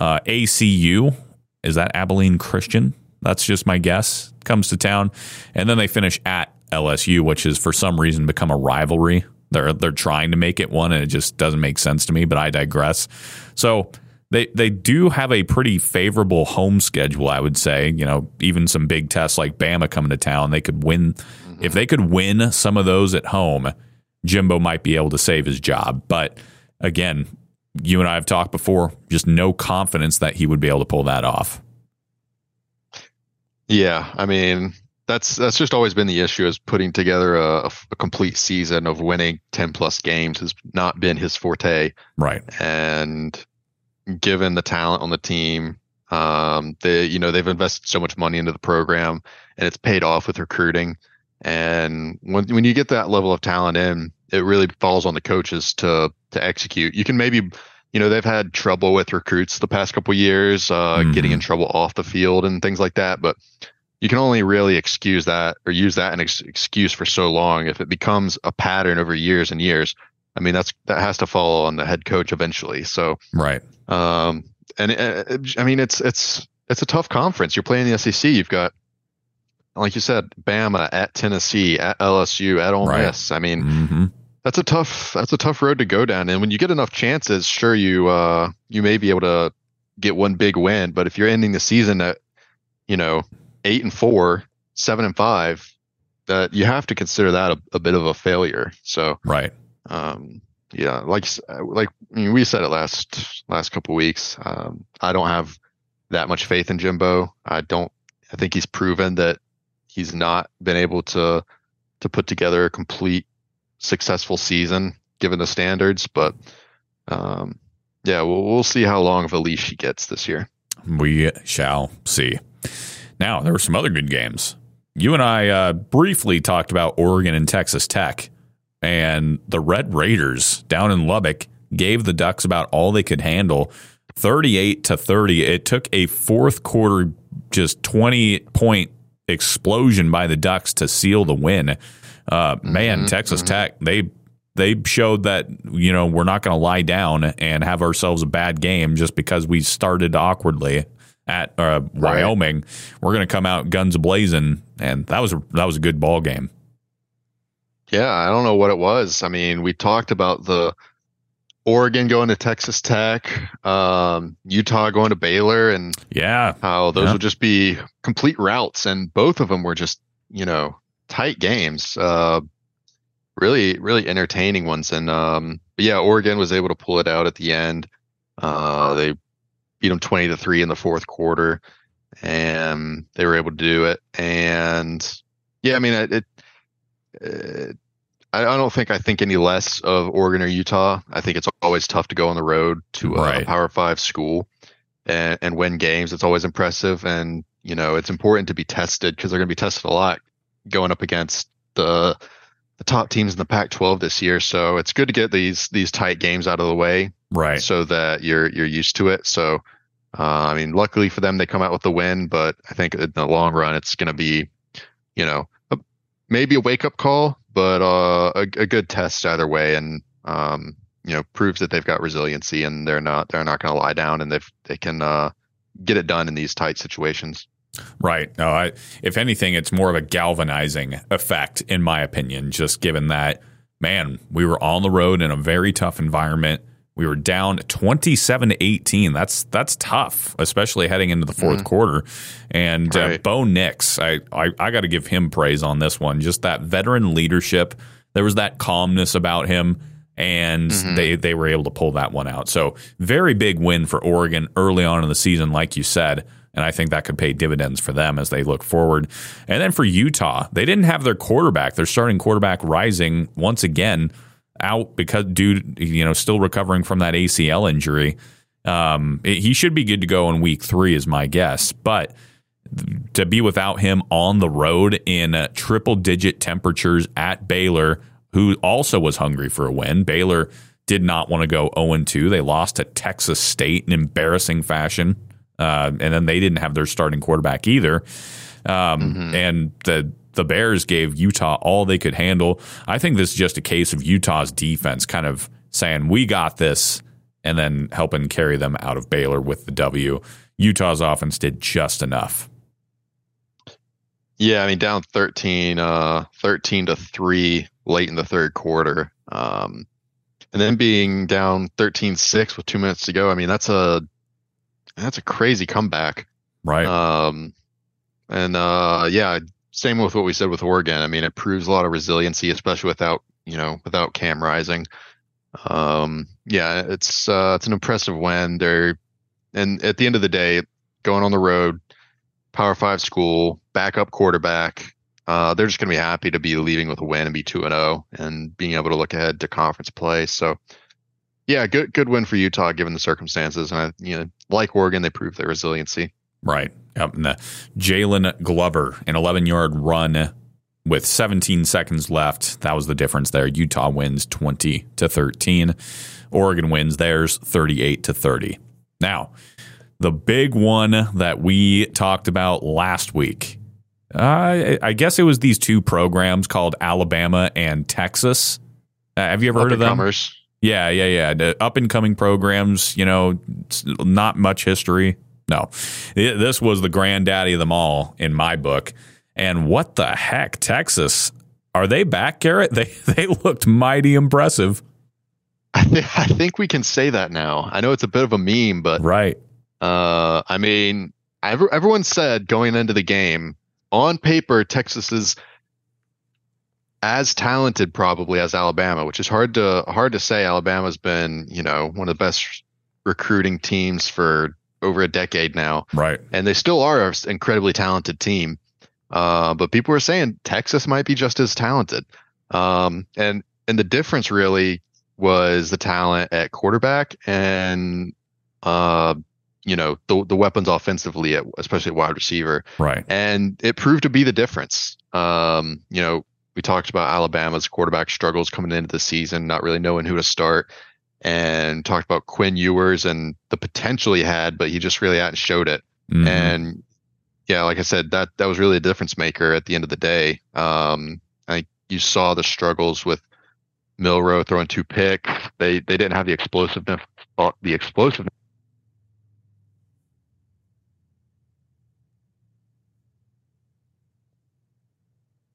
Uh, ACU, is that Abilene Christian? That's just my guess. Comes to town. And then they finish at LSU, which has for some reason become a rivalry. They're they're trying to make it one, and it just doesn't make sense to me. But I digress. So they they do have a pretty favorable home schedule, I would say. You know, even some big tests like Bama coming to town, they could win. Mm-hmm. If they could win some of those at home, Jimbo might be able to save his job. But again, you and I have talked before, just no confidence that he would be able to pull that off. Yeah, I mean that's that's just always been the issue is putting together a, a complete season of winning ten plus games has not been his forte. Right. And given the talent on the team, um, they you know they've invested so much money into the program and it's paid off with recruiting. And when when you get that level of talent in, it really falls on the coaches to to execute. You can maybe you know they've had trouble with recruits the past couple years, uh, Mhm. getting in trouble off the field and things like that. But you can only really excuse that or use that an ex- excuse for so long if it becomes a pattern over years and years. I mean that's that has to fall on the head coach eventually. So Right. um, and uh, I mean, it's it's it's a tough conference. You're playing the SEC. You've got, like you said, Bama at Tennessee, at LSU, at Ole Right. Miss. I mean, hmm that's a tough that's a tough road to go down. And when you get enough chances, sure you uh you may be able to get one big win. But if you're ending the season at you know eight and four, seven and five, that you have to consider that a, a bit of a failure. So Right. um, yeah, like uh, like I mean, we said it last last couple weeks. Um, I don't have that much faith in Jimbo. I don't. I think he's proven that he's not been able to to put together a complete successful season given the standards. But um, yeah, we'll we'll see how long of a leash he gets this year. We shall see. Now, there were some other good games. You and I uh, briefly talked about Oregon and Texas Tech, and the Red Raiders down in Lubbock gave the Ducks about all they could handle 38 to 30. It took a fourth quarter, just 20 point explosion by the Ducks to seal the win. Uh, man, Texas Tech, they they showed that you know we're not going to lie down and have ourselves a bad game just because we started awkwardly at uh, Wyoming. We're going to come out guns blazing, and that was a, that was a good ball game. Yeah, I don't know what it was. I mean, we talked about the Oregon going to Texas Tech, um, Utah going to Baylor, and Yeah, how those Yeah. would just be complete routs, and both of them were just you know tight games. Uh, really, really entertaining ones, and um, yeah, Oregon was able to pull it out at the end. Uh, they beat them twenty to three in the fourth quarter, and they were able to do it. And yeah, I mean it. it uh, I I don't think I think any less of Oregon or Utah. I think it's always tough to go on the road to a, Right. Power Five school and, and win games. It's always impressive, and you know it's important to be tested because they're going to be tested a lot going up against the the top teams in the Pac-12 this year. So it's good to get these these tight games out of the way right. so that you're you're used to it. So uh, I mean, luckily for them, they come out with the win, but I think in the long run, it's going to be, you know, a, maybe a wake up call, but uh, a, a good test either way, and um, you know, proves that they've got resiliency and they're not they're not going to lie down and they they can uh, get it done in these tight situations. Right. No, I, if anything, it's more of a galvanizing effect, in my opinion, just given that, man, we were on the road in a very tough environment. We were down 27 to 18. That's that's tough, especially heading into the 4th quarter. And uh, Bo Nix, I, I, I got to give him praise on this one. Just that veteran leadership. There was that calmness about him, and they, they were able to pull that one out. So, very big win for Oregon early on in the season, like you said. And I think that could pay dividends for them as they look forward. And then for Utah, they didn't have their quarterback. Their starting quarterback rising once again out because dude, you know, still recovering from that ACL injury. Um, it- he should be good to go in week three, is my guess. But to be without him on the road in uh, triple digit temperatures at Baylor, who also was hungry for a win. Baylor did not want to go 0 2. They lost to Texas State in embarrassing fashion. Uh, and then they didn't have their starting quarterback either. Um, mm-hmm. And the the Bears gave Utah all they could handle. I think this is just a case of Utah's defense kind of saying, we got this, and then helping carry them out of Baylor with the W. Utah's offense did just enough. Yeah, I mean, down 13, uh, 13 to 3 late in the third quarter. Um, and then being down 13-6 with two minutes to go. I mean, that's a that's a crazy comeback. Right. Um, and uh, yeah, same with what we said with Oregon. I mean, it proves a lot of resiliency, especially without you know without Cam Rising. Um, yeah, it's uh, it's an impressive win. They're and at the end of the day, going on the road, Power Five school, backup quarterback. Uh, they're just going to be happy to be leaving with a win and be two and zero, oh and being able to look ahead to conference play. So, yeah, good good win for Utah given the circumstances. And I, you know, like Oregon, they proved their resiliency. Right. Yep. And the Jaylon Glover, an 11 yard run with 17 seconds left. That was the difference there. Utah wins 20 to 13. Oregon wins theirs 38 to 30. Now, the big one that we talked about last week. Uh, I guess it was these two programs called Alabama and Texas. Uh, have you ever heard of them? Yeah, yeah, yeah. The up and coming programs, you know, not much history. No, it, this was the granddaddy of them all in my book. And what the heck, Texas? Are they back, Garrett? (laughs) They they looked mighty impressive. (laughs) I, th- I think we can say that now. I know it's a bit of a meme, but right. Uh, I mean, every, everyone said going into the game on paper, Texas is as talented probably as Alabama, which is hard to hard to say. Alabama's been you know one of the best recruiting teams for over a decade now. Right. And they still are an incredibly talented team. Uh, but people were saying Texas might be just as talented. Um, and and the difference really was the talent at quarterback and uh, you know the the weapons offensively, at, especially at wide receiver. Right. And it proved to be the difference. Um, you know, we talked about Alabama's quarterback struggles coming into the season, not really knowing who to start and talked about Quinn Ewers and the potential he had, but he just really hadn't showed it. Mm-hmm. And yeah, like I said, that that was really a difference maker at the end of the day. Um, I think you saw the struggles with Milroe throwing two picks. They they didn't have the explosiveness. The explosiveness.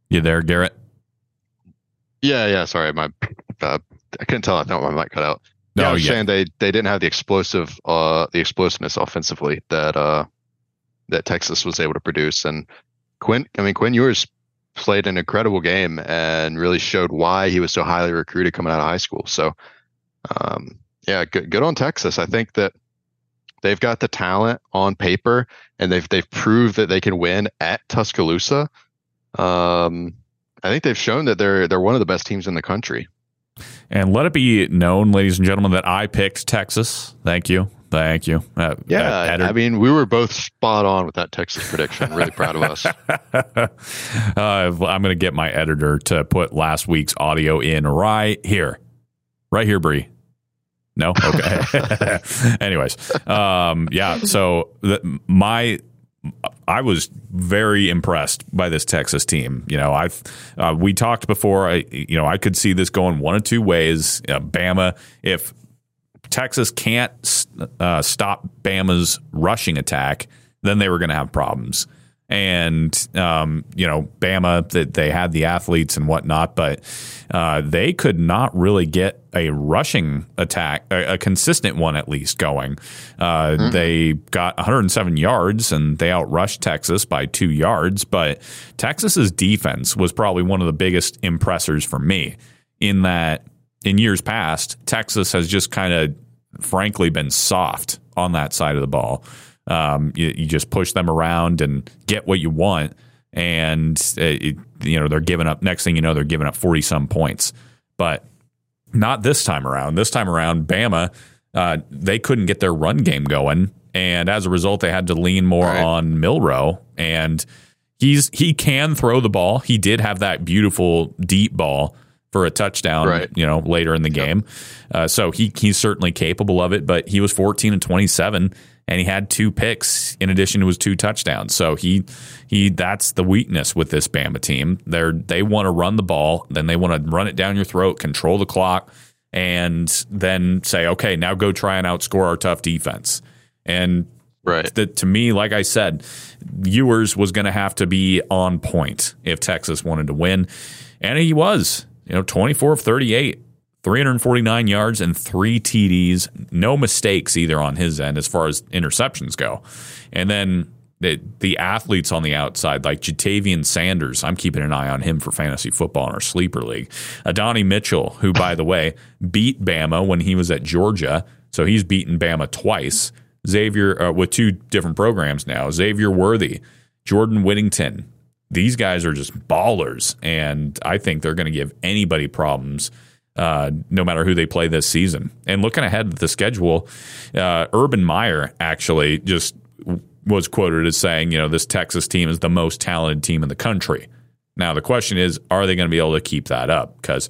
You there, Garrett? Yeah, yeah. Sorry, my uh, I couldn't tell. I thought my mic cut out. No, yeah, I was yeah. saying they they didn't have the explosive uh the explosiveness offensively that uh that Texas was able to produce. And Quinn, I mean Quinn Ewers played an incredible game and really showed why he was so highly recruited coming out of high school. So um yeah, good good on Texas. I think that they've got the talent on paper and they've they've proved that they can win at Tuscaloosa. Um I think they've shown that they're they're one of the best teams in the country. And let it be known, ladies and gentlemen, that I picked Texas. Thank you. Thank you. Uh, yeah, I mean, we were both spot on with that Texas prediction. Really proud of us. (laughs) uh, I'm going to get my editor to put last week's audio in right here, right here, Bree. No, okay. (laughs) Anyways, um, yeah. So the, my I was very impressed by this Texas team. You know, I've uh, we talked before. I you know I could see this going one of two ways. Uh, Bama, if Texas can't uh, stop Bama's rushing attack, then they were going to have problems and um, you know Bama that they had the athletes and whatnot, but uh, they could not really get a rushing attack, a, a consistent one at least going. Uh, mm-hmm. They got 107 yards and they outrushed Texas by two yards, but Texas's defense was probably one of the biggest impressors for me in that in years past Texas has just kind of frankly been soft on that side of the ball. Um, you, you, just push them around and get what you want, and it, you know they're giving up. Next thing you know, they're giving up forty some points, but not this time around. This time around, Bama uh, they couldn't get their run game going, and as a result, they had to lean more right. on Milroe and. He's he can throw the ball. He did have that beautiful deep ball for a touchdown, Right. you know, later in the game. Uh, so he he's certainly capable of it, but he was 14 and 27 and he had two picks in addition to his two touchdowns. So he he that's the weakness with this Bama team. They're they want to run the ball, then they want to run it down your throat, control the clock, and then say, okay, now go try and outscore our tough defense. And Right. that to me, like I said, Ewers was going to have to be on point if Texas wanted to win, and he was. You know, twenty four of thirty eight. 349 yards and three TDs. No mistakes either on his end as far as interceptions go. And then the, the athletes on the outside, like Ja'Tavion Sanders, I'm keeping an eye on him for fantasy football in our sleeper league. Adonai Mitchell, who, by the way, beat Bama when he was at Georgia. So he's beaten Bama twice. Xavier, uh, with two different programs now. Xavier Worthy, Jordan Whittington. These guys are just ballers. And I think they're going to give anybody problems uh, no matter who they play this season. And looking ahead at the schedule, uh, Urban Meyer actually just was quoted as saying, you know, this Texas team is the most talented team in the country. Now, the question is, are they going to be able to keep that up? Because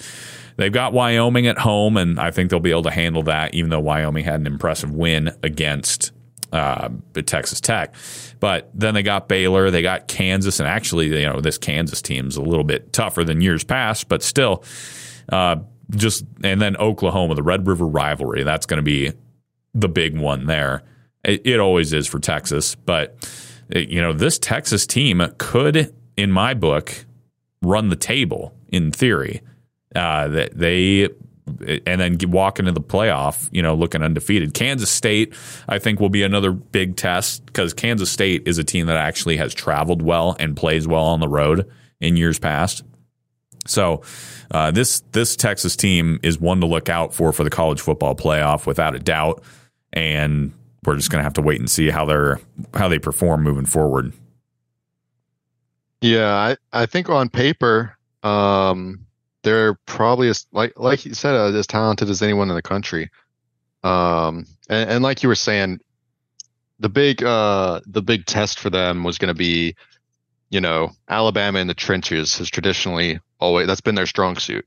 they've got Wyoming at home, and I think they'll be able to handle that, even though Wyoming had an impressive win against uh, Texas Tech. But then they got Baylor, they got Kansas, and actually, you know, this Kansas team's a little bit tougher than years past, but still, uh, just and then Oklahoma, the Red River rivalry. That's going to be the big one there. It, it always is for Texas, but it, you know this Texas team could, in my book, run the table in theory. Uh, that they and then walk into the playoff, you know, looking undefeated. Kansas State, I think, will be another big test because Kansas State is a team that actually has traveled well and plays well on the road in years past. So uh, this this Texas team is one to look out for for the college football playoff without a doubt, and we're just going to have to wait and see how they're how they perform moving forward. Yeah, I, I think on paper, um, they're probably as like like you said, uh, as talented as anyone in the country. Um, and, and like you were saying, the big uh the big test for them was going to be, you know, Alabama in the trenches has traditionally always that's been their strong suit,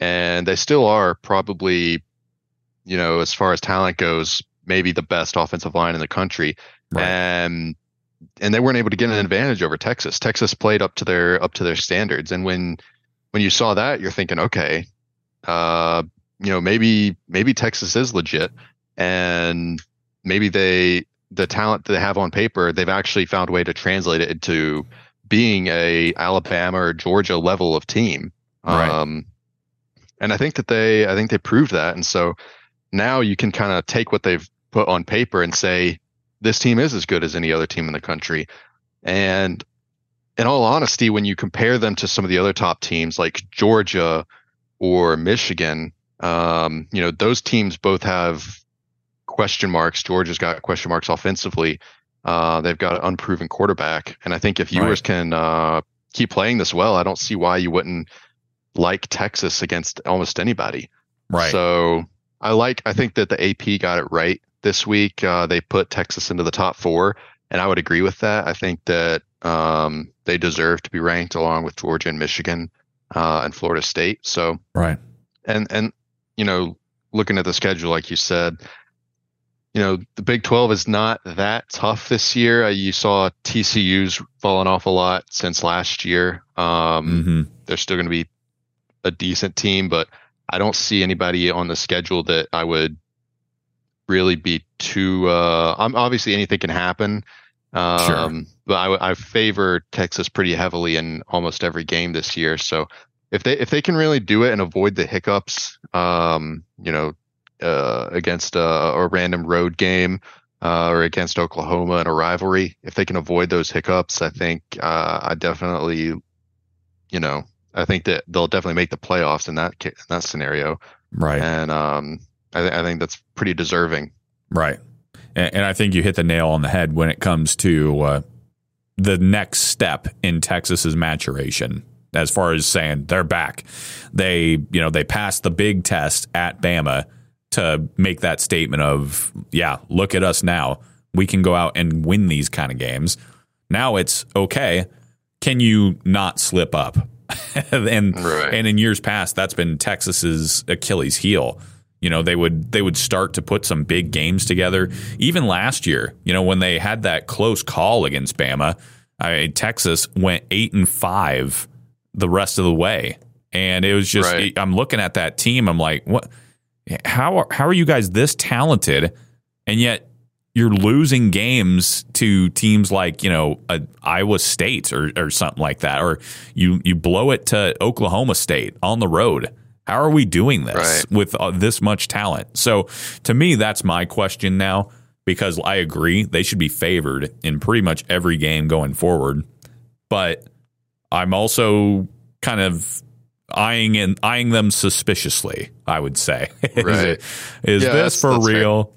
and they still are probably, you know, as far as talent goes, maybe the best offensive line in the country, Right. and and they weren't able to get an advantage over Texas. Texas played up to their up to their standards, and when when you saw that, you're thinking, okay, uh, you know, maybe maybe Texas is legit, and maybe they the talent that they have on paper, they've actually found a way to translate it into being a Alabama or Georgia level of team. Right. Um, and I think that they I think they proved that, and so now you can kind of take what they've put on paper and say this team is as good as any other team in the country. And in all honesty, when you compare them to some of the other top teams like Georgia or Michigan, um, you know, those teams both have question marks. Georgia's got question marks offensively. Uh, they've got an unproven quarterback. And I think if Ewers Right. can uh, keep playing this well, I don't see why you wouldn't like Texas against almost anybody. Right. So I like. I think that the AP got it right this week. Uh, they put Texas into the top four, and I would agree with that. I think that um, they deserve to be ranked along with Georgia and Michigan uh, and Florida State. So right. and and you know, looking at the schedule, like you said, you know, the Big Twelve is not that tough this year. Uh, you saw TCU's fallen off a lot since last year. Um, hmm they're still going to be a decent team, but I don't see anybody on the schedule that I would really be too. Uh, I'm obviously anything can happen, um, but I favor Texas pretty heavily in almost every game this year. So if they if they can really do it and avoid the hiccups, um, you know, uh, against a, a random road game. Uh, or against Oklahoma in a rivalry, if they can avoid those hiccups, I think uh, I definitely, you know, I think that they'll definitely make the playoffs in that in that scenario, Right. and um, I, th- I think that's pretty deserving. Right. And, and I think you hit the nail on the head when it comes to uh, the next step in Texas's maturation. As far as saying they're back, they you know they passed the big test at Bama to make that statement of yeah, look at us now, we can go out and win these kind of games. Now it's okay. Can you not slip up? (laughs) and Right. and in years past, that's been Texas's Achilles heel. You know, they would they would start to put some big games together. Even last year, you know, when they had that close call against Bama, I mean, Texas went eight and five the rest of the way, and it was just Right. I'm looking at that team. I'm like, what? How are, how are you guys this talented, and yet you're losing games to teams like you know uh, Iowa State or, or something like that, or you you blow it to Oklahoma State on the road. How are we doing this Right. with uh, this much talent? So to me, that's my question now because I agree they should be favored in pretty much every game going forward, but I'm also kind of eyeing and eyeing them suspiciously. I would say, (laughs) is, Right. it- is Yeah, this that's- for that's fair. real?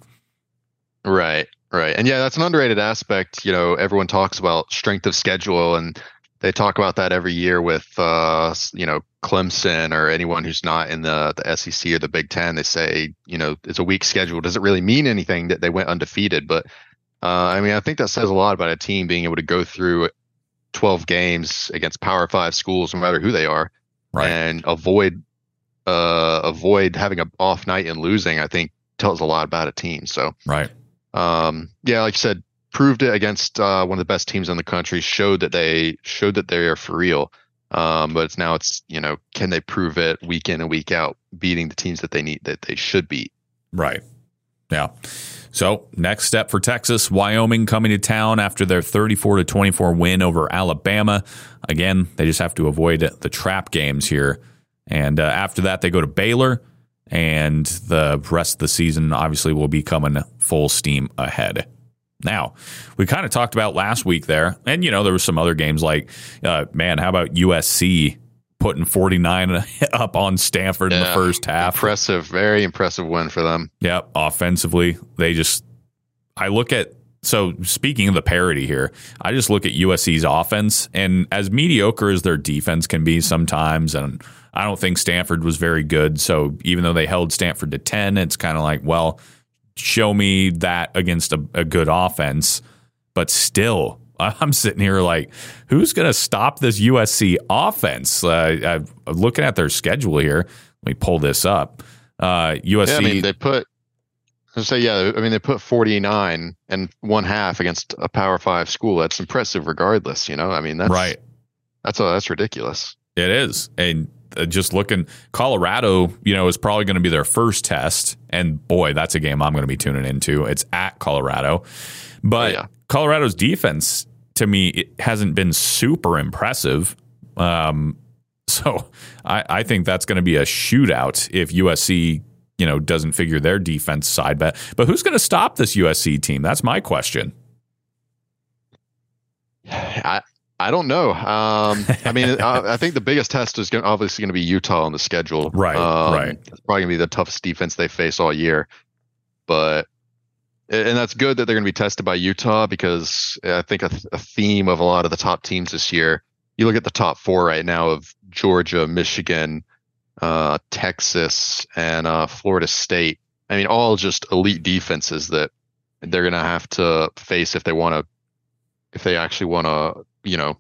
Right, right. And yeah, that's an underrated aspect. You know, everyone talks about strength of schedule and they talk about that every year with uh, you know, Clemson or anyone who's not in the the SEC or the Big 10. They say, you know, it's a weak schedule. Does it really mean anything that they went undefeated? But uh, I mean, I think that says a lot about a team being able to go through 12 games against Power 5 schools no matter who they are Right. and avoid uh avoid having an off night and losing, I think tells a lot about a team. So Right. um, yeah, like you said, proved it against uh, one of the best teams in the country. Showed that they showed that they are for real. Um, but it's now it's you know can they prove it week in and week out, beating the teams that they need that they should beat. Right. Yeah. So next step for Texas, Wyoming coming to town after their 34 to 24 win over Alabama. Again, they just have to avoid the trap games here. And uh, after that, they go to Baylor, and the rest of the season obviously will be coming full steam ahead. Now, we kind of talked about last week there, and you know there were some other games like, uh, man, how about USC putting 49 (laughs) up on Stanford in the first half? Impressive, very impressive win for them. Yep, offensively, they just I look at so speaking of the parity here, I just look at USC's offense and as mediocre as their defense can be sometimes and I don't think Stanford was very good, so even though they held Stanford to 10, it's kind of like, well, show me that against a, a good offense, but still (laughs) I'm sitting here like, who's going to stop this USC offense? Uh, I'm looking at their schedule here. Let me pull this up. Uh, USC. Yeah, I mean they put. I say yeah. I mean they put 49 and one half against a Power Five school. That's impressive, regardless. You know, I mean that's right. That's a, that's ridiculous. It is. And uh, just looking, Colorado, you know, is probably going to be their first test. And boy, that's a game I'm going to be tuning into. It's at Colorado. But Oh, yeah. Colorado's defense, to me, it hasn't been super impressive. Um, (laughs) so I, I think that's going to be a shootout if USC, you know, doesn't figure their defense side. But, but who's going to stop this USC team? That's my question. I I don't know. Um, I mean, (laughs) I, I think the biggest test is gonna, obviously going to be Utah on the schedule. Right, Um, right. It's probably going to be the toughest defense they face all year. But and that's good that they're going to be tested by Utah because I think a, a theme of a lot of the top teams this year. You look at the top four right now of Georgia, Michigan, uh, Texas, and uh, Florida State. I mean, all just elite defenses that they're going to have to face if they want to if they actually want to, you know,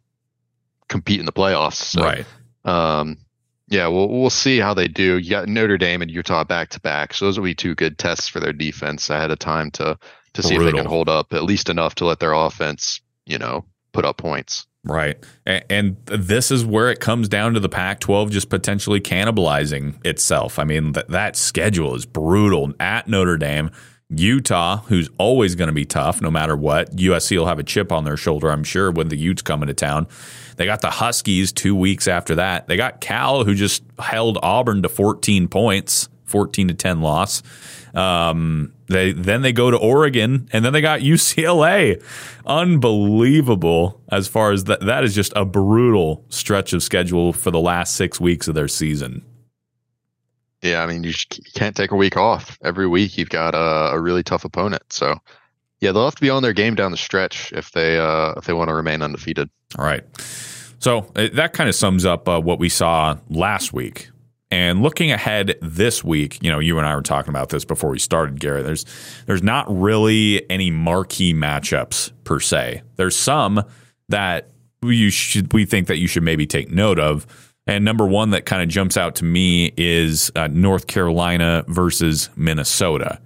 compete in the playoffs. So, right. Um, yeah, we'll we'll see how they do. You got Notre Dame and Utah back to back, so those will be two good tests for their defense ahead of time to to see if they can hold up at least enough to let their offense, you know, put up points. Right. And this is where it comes down to the Pac 12 just potentially cannibalizing itself. I mean, th- that schedule is brutal at Notre Dame. Utah, who's always going to be tough no matter what. USC will have a chip on their shoulder, I'm sure, when the Utes come into town. They got the Huskies two weeks after that. They got Cal, who just held Auburn to 14 points, 14 to 10 loss. Um, they then they go to Oregon, and then they got (laughs) UCLA. Unbelievable as far as that. That is just a brutal stretch of schedule for the last six weeks of their season. Yeah, I mean, you, sh- you can't take a week off. Every week you've got a, a really tough opponent. So, yeah, they'll have to be on their game down the stretch if they uh, if they want to remain undefeated. All right. So uh, that kind of sums up uh, what we saw last week. And looking ahead this week, you know, you and I were talking about this before we started, Gary. There's there's not really any marquee matchups per se. There's some that you should we think that you should maybe take note of. And number one that kind of jumps out to me is uh, North Carolina versus Minnesota.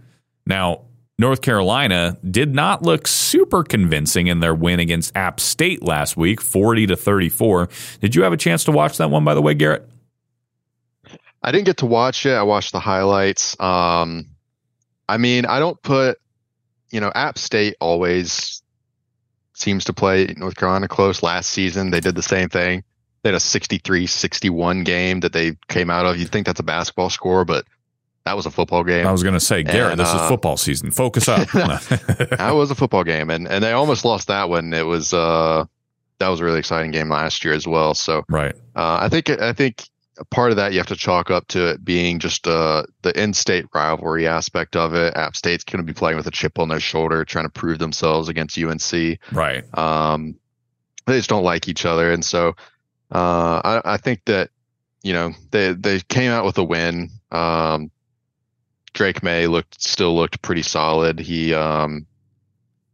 Now, North Carolina did not look super convincing in their win against App State last week, 40 to 34. Did you have a chance to watch that one, by the way, Garrett? I didn't get to watch it. I watched the highlights. Um, I mean, I don't put, you know, App State always seems to play North Carolina close. Last season, they did the same thing. They had a 63 61 game that they came out of. You'd think that's a basketball score, but that was a football game. I was going to say, Garrett, And, this uh, is football season. Focus up. (laughs) that was a football game, and and they almost lost that one. It was uh that was a really exciting game last year as well. So right. uh, I think I think part of that you have to chalk up to it being just uh, the in-state rivalry aspect of it. App State's going to be playing with a chip on their shoulder, trying to prove themselves against UNC. Right. Um, they just don't like each other, and so uh, I, I think that you know they they came out with a win. Um, Drake Maye looked still looked pretty solid. He um,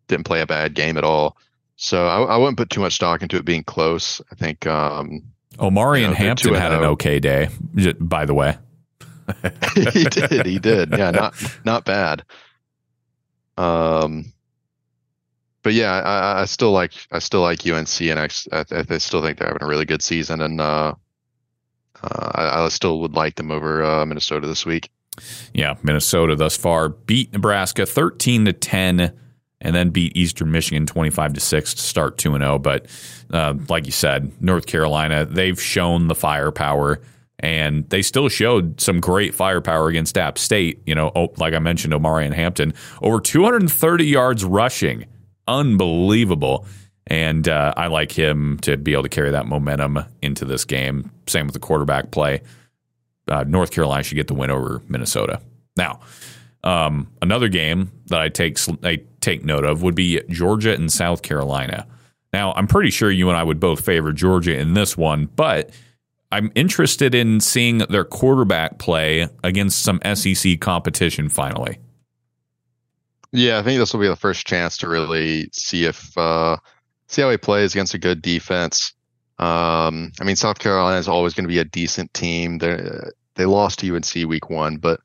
didn't play a bad game at all. So I, I wouldn't put too much stock into it being close. I think um, Omari You know, and Hampton had an okay day, by the way. (laughs) he did. He did. Yeah, (laughs) not not bad. Um, but yeah, I, I still like I still like UNC, and I, I, I still think they're having a really good season, and uh, uh, I, I still would like them over uh, Minnesota this week. Yeah, Minnesota thus far beat Nebraska 13 to 10 and then beat Eastern Michigan 25 to 6 to start 2 and 0, but uh, like you said, North Carolina, they've shown the firepower and they still showed some great firepower against App State, you know, oh, like I mentioned Omarion Hampton, over 230 yards rushing. Unbelievable. And uh, I like him to be able to carry that momentum into this game. Same with the quarterback play uh, North Carolina should get the win over Minnesota. Now, um, another game that I take I take note of would be Georgia and South Carolina. Now, I'm pretty sure you and I would both favor Georgia in this one, but I'm interested in seeing their quarterback play against some SEC competition finally. Yeah, I think this will be the first chance to really see if uh, see how he plays against a good defense. Um, I mean, South Carolina is always going to be a decent team. They they lost to UNC week one, but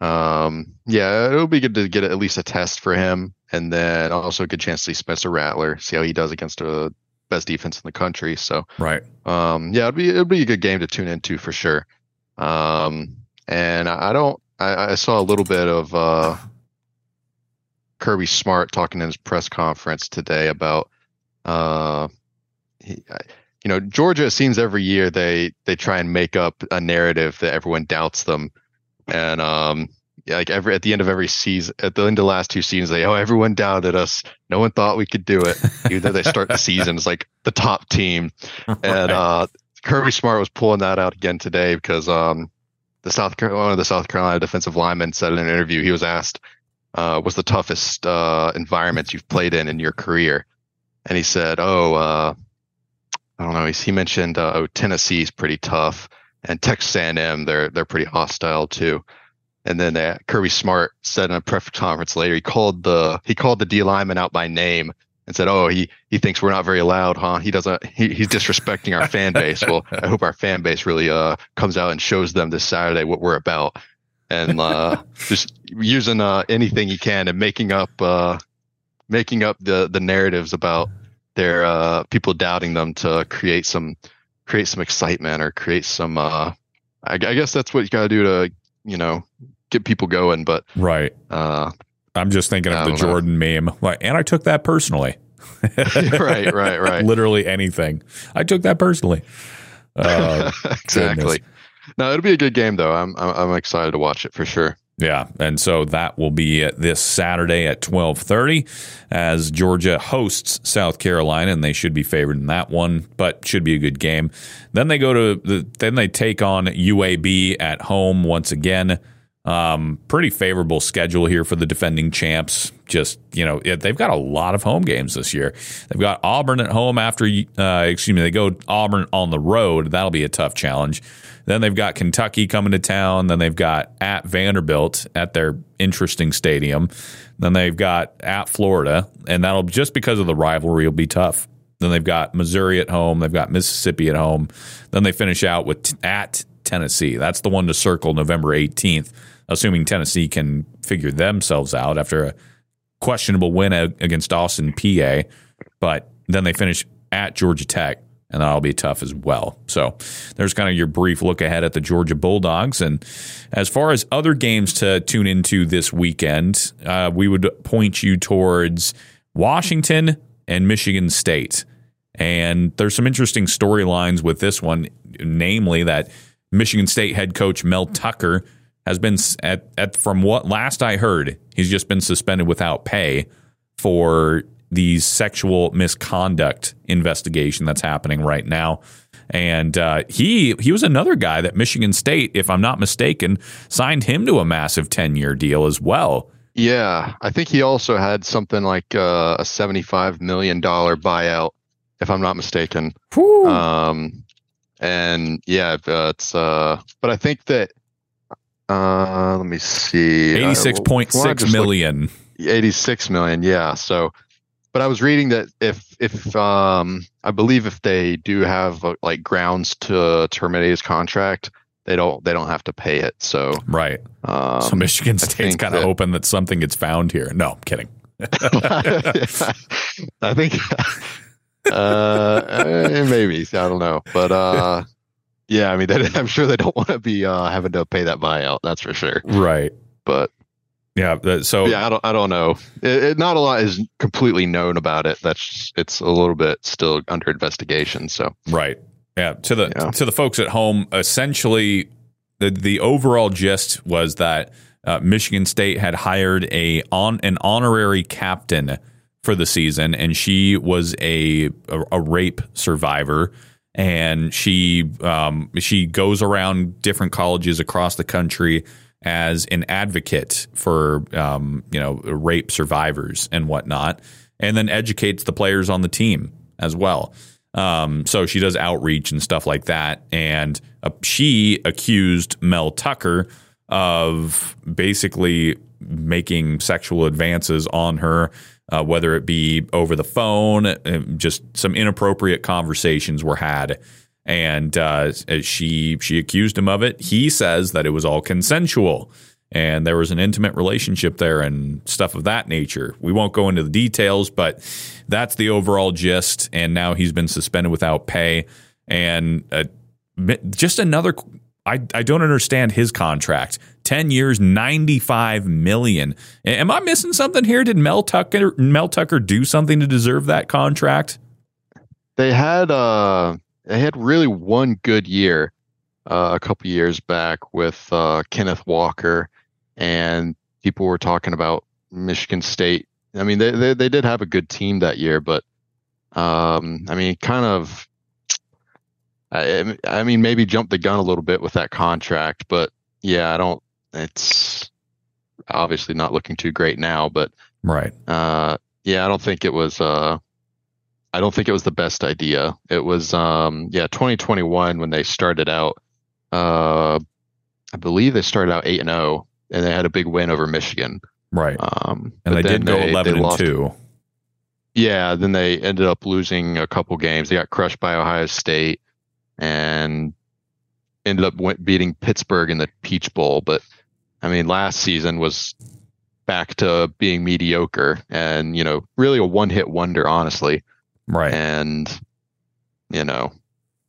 um, yeah, it'll be good to get at least a test for him, and then also a good chance to see Spencer Rattler, see how he does against a best defense in the country. So Right. um, yeah, it'd be it'd be a good game to tune into for sure. Um, and I don't. I, I saw a little bit of uh, Kirby Smart talking in his press conference today about, uh, he, you know, Georgia. It seems every year they they try and make up a narrative that everyone doubts them, and um, like every at the end of every season, at the end of the last two seasons, they oh everyone doubted us, no one thought we could do it. Even though they start the season as like the top team, (laughs) and uh, Kirby Smart was pulling that out again today because um, the South Car- one of the South Carolina defensive linemen said in an interview he was asked, uh, "What's the toughest uh, environments you've played in in your career?" And he said, "Oh, uh, I don't know." He, he mentioned, uh, "Oh, Tennessee's pretty tough, and Texas A&M they're they're pretty hostile too." And then uh, Kirby Smart said in a press conference later, he called the he called the D lineman out by name and said, "Oh, he he thinks we're not very loud, huh? He doesn't. He, he's disrespecting our fan base. Well, I hope our fan base really uh comes out and shows them this Saturday what we're about, and uh, (laughs) just using uh anything he can and making up uh making up the the narratives about their uh people doubting them to create some create some excitement or create some uh I, I guess that's what you got to do to you know get people going, but Right. uh I'm just thinking of the know. Jordan meme. Like, and I took that personally. (laughs) right, right, right. (laughs) Literally anything. I took that personally. Uh, exactly. goodness. (laughs) No, it'll be a good game though. I'm I'm, excited to watch it for sure. Yeah, and so that will be this Saturday at twelve thirty, as Georgia hosts South Carolina, and they should be favored in that one, but should be a good game. Then they go to the then they take on UAB at home once again. Um, pretty favorable schedule here for the defending champs. Just you know, they've got a lot of home games this year. They've got Auburn at home after, uh, excuse me, they go Auburn on the road. That'll be a tough challenge. Then they've got Kentucky coming to town. Then they've got at Vanderbilt at their interesting stadium. Then they've got at Florida, and that'll just because of the rivalry will be tough. Then they've got Missouri at home. They've got Mississippi at home. Then they finish out with t- at Tennessee. That's the one to circle November 18th, assuming Tennessee can figure themselves out after a questionable win against Austin Peay. But then they finish at Georgia Tech, and that'll be tough as well. So there's kind of your brief look ahead at the Georgia Bulldogs. And as far as other games to tune into this weekend, uh, we would point you towards Washington and Michigan State. And there's some interesting storylines with this one, namely that Michigan State head coach Mel Tucker has been at, at from what last I heard, he's just been suspended without pay for the sexual misconduct investigation that's happening right now. And uh, he he was another guy that Michigan State, if I'm not mistaken, signed him to a massive 10 year deal as well. Yeah, I think he also had something like uh, a 75 million dollar buyout, if I'm not mistaken. Um, and yeah, it's uh, but I think that uh, let me see, eighty six point six million. Eighty six million, yeah. So, but I was reading that if if um, I believe if they do have uh, like grounds to terminate his contract, they don't they don't have to pay it. So right. Um, so Michigan State's kind of hoping that something gets found here. No, I'm kidding. (laughs) (laughs) I think (laughs) uh, eh, maybe I don't know, but uh, yeah, I mean, (laughs) they, I'm sure they don't want to be uh, having to pay that buyout. That's for sure. Right. But yeah, so yeah, I don't, I don't know. It, it, not a lot is completely known about it. That's it's a little bit still under investigation. So right. Yeah, to the yeah. to the folks at home, essentially, the the overall gist was that uh, Michigan State had hired a on an honorary captain for the season, and she was a a, a rape survivor, and she um, she goes around different colleges across the country as an advocate for um, you know rape survivors and whatnot, and then educates the players on the team as well. Um, so she does outreach and stuff like that. And uh, she accused Mel Tucker of basically making sexual advances on her, uh, whether it be over the phone, uh, just some inappropriate conversations were had. And uh, she she accused him of it. He says that it was all consensual and there was an intimate relationship there and stuff of that nature. We won't go into the details, but that's the overall gist. And now he's been suspended without pay. And uh, just another, I, I don't understand his contract. 10 years, 95 million. Am I missing something here? Did Mel Tucker, Mel Tucker do something to deserve that contract? They had, uh, they had really one good year. Uh, a couple years back with uh, Kenneth Walker and people were talking about Michigan State. I mean, they they, they did have a good team that year, but um, I mean, kind of. I, I mean, maybe jump the gun a little bit with that contract, but yeah, I don't. It's obviously not looking too great now, but right. Uh, yeah, I don't think it was. Uh, I don't think it was the best idea. It was, um, yeah, 2021 when they started out. Uh, I believe they started out eight and zero, oh, and they had a big win over Michigan. Right. Um, and they did go they, 11 they and 2. Yeah, then they ended up losing a couple games. They got crushed by Ohio State and ended up beating Pittsburgh in the Peach Bowl. But I mean, last season was back to being mediocre and, you know, really a one hit wonder, honestly. Right. And, you know,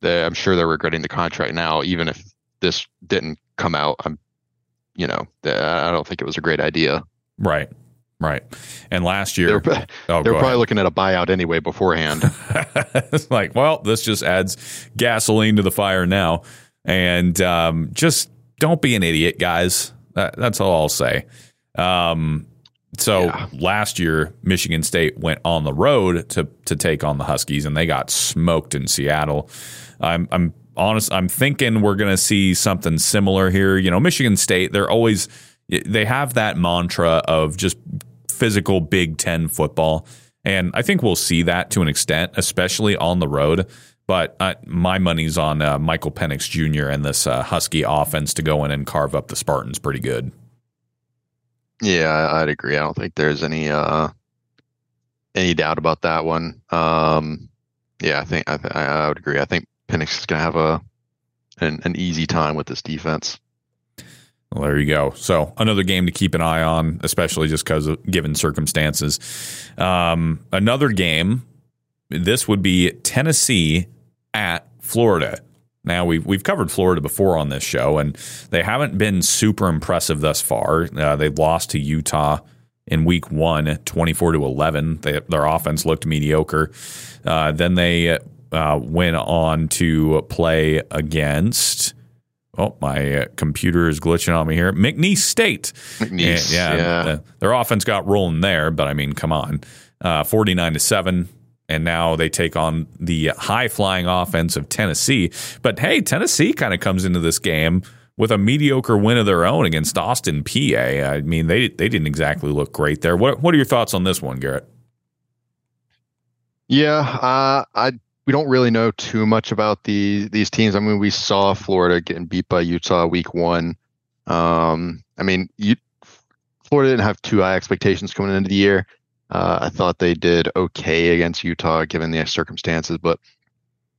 they, I'm sure they're regretting the contract now, even if this didn't come out. I'm you know, I don't think it was a great idea. Right. Right. And last year, they're, oh, (laughs) they were probably ahead. looking at a buyout anyway beforehand. (laughs) it's like, well, this just adds gasoline to the fire now. And um, just don't be an idiot, guys. That, that's all I'll say. Um, so yeah. last year, Michigan State went on the road to to take on the Huskies, and they got smoked in Seattle. I'm I'm honest, I'm thinking we're going to see something similar here. You know, Michigan State, they're always they have that mantra of just physical Big Ten football, and I think we'll see that to an extent, especially on the road. But uh, my money's on uh, Michael Penix Jr. and this uh, Husky offense to go in and carve up the Spartans pretty good. Yeah, I'd agree. I don't think there's any uh, any doubt about that one. Um, yeah, I think I, th- I would agree. I think Penix is going to have a an, an easy time with this defense. Well, there you go. So another game to keep an eye on, especially just because of given circumstances. Um, another game. This would be Tennessee at Florida. Now we've we've covered Florida before on this show, and they haven't been super impressive thus far. Uh, they lost to Utah in Week One, twenty four to eleven. They, their offense looked mediocre. Uh, then they uh, went on to play against. Oh, my uh, computer is glitching on me here. McNeese State. McNeese, yeah, yeah. the- their offense got rolling there, but I mean, come on, uh, forty nine to seven, and now they take on the high flying offense of Tennessee. But hey, Tennessee kind of comes into this game with a mediocre win of their own against Austin, Peay. I mean, they they didn't exactly look great there. What what are your thoughts on this one, Garrett? Yeah, uh, I we don't really know too much about the these teams. I mean, we saw Florida getting beat by Utah week one. Um, I mean, you, Florida didn't have too high expectations coming into the year. Uh, I thought they did okay against Utah given the circumstances, but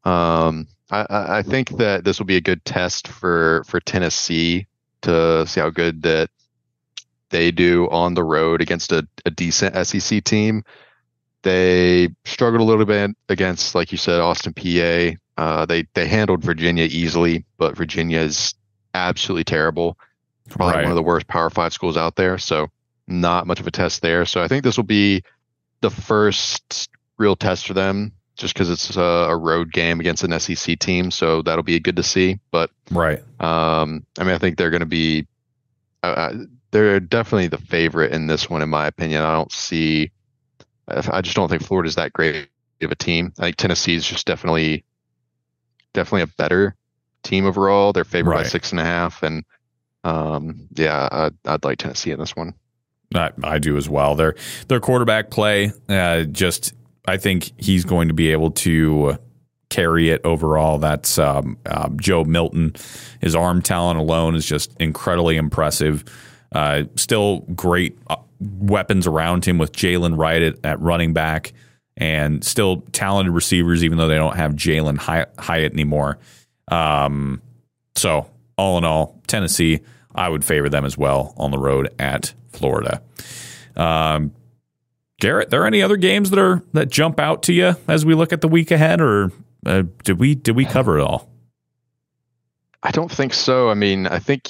um, I, I think that this will be a good test for for Tennessee to see how good that they do on the road against a, a decent SEC team they struggled a little bit against, like you said, Austin, Peay. Uh, they they handled Virginia easily, but Virginia is absolutely terrible. Probably Right. one of the worst Power Five schools out there. So not much of a test there. So I think this will be the first real test for them, just because it's a, a road game against an SEC team. So that'll be good to see. But Right. um, I mean, I think they're going to be. Uh, uh, they're definitely the favorite in this one, in my opinion. I don't see. I just don't think Florida's that great of a team. I think Tennessee is just definitely, definitely a better team overall. They're favored by six and a half, and um, yeah, I'd, I'd like Tennessee in this one. I, I do as well. Their their quarterback play, uh, just I think he's going to be able to carry it overall. That's um, um, Joe Milton. His arm talent alone is just incredibly impressive. Uh, still great uh, weapons around him with Jaylen Wright at, at running back, and still talented receivers, even though they don't have Jalin Hyatt anymore. Um, so all in all, Tennessee, I would favor them as well on the road at Florida. Um, Garrett, there any other games that are that jump out to you as we look at the week ahead, or uh, did we did we cover it all? I don't think so. I mean, I think,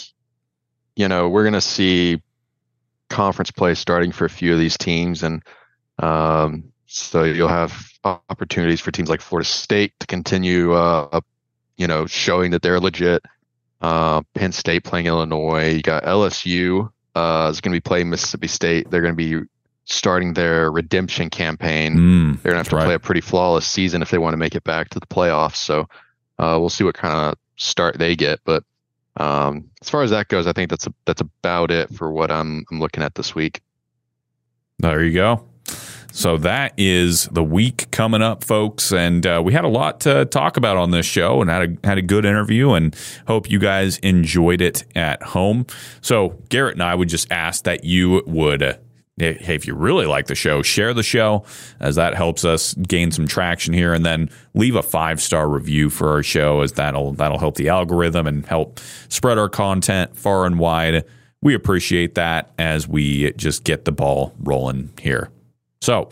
you know, we're going to see conference play starting for a few of these teams. And um, so you'll have opportunities for teams like Florida State to continue, uh, you know, showing that they're legit. Uh, Penn State playing Illinois. You got LSU uh, is going to be playing Mississippi State. They're going to be starting their redemption campaign. Mm, They're going to have to right. play a pretty flawless season if they want to make it back to the playoffs. So uh, we'll see what kind of start they get. But um, as far as that goes, I think that's a, that's about it for what I'm I'm looking at this week. There you go. So that is the week coming up, folks, and uh, we had a lot to talk about on this show, and had a had a good interview, and hope you guys enjoyed it at home. So Garrett and I would just ask that you would. Hey, if you really like the show, share the show as that helps us gain some traction here, and then leave a five star review for our show as that'll that'll help the algorithm and help spread our content far and wide. We appreciate that as we just get the ball rolling here. So,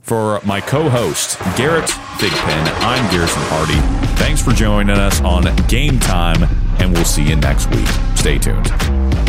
for my co host, Garrett Bigpen, I'm Garrison Hardy. Thanks for joining us on Game Time, and we'll see you next week. Stay tuned.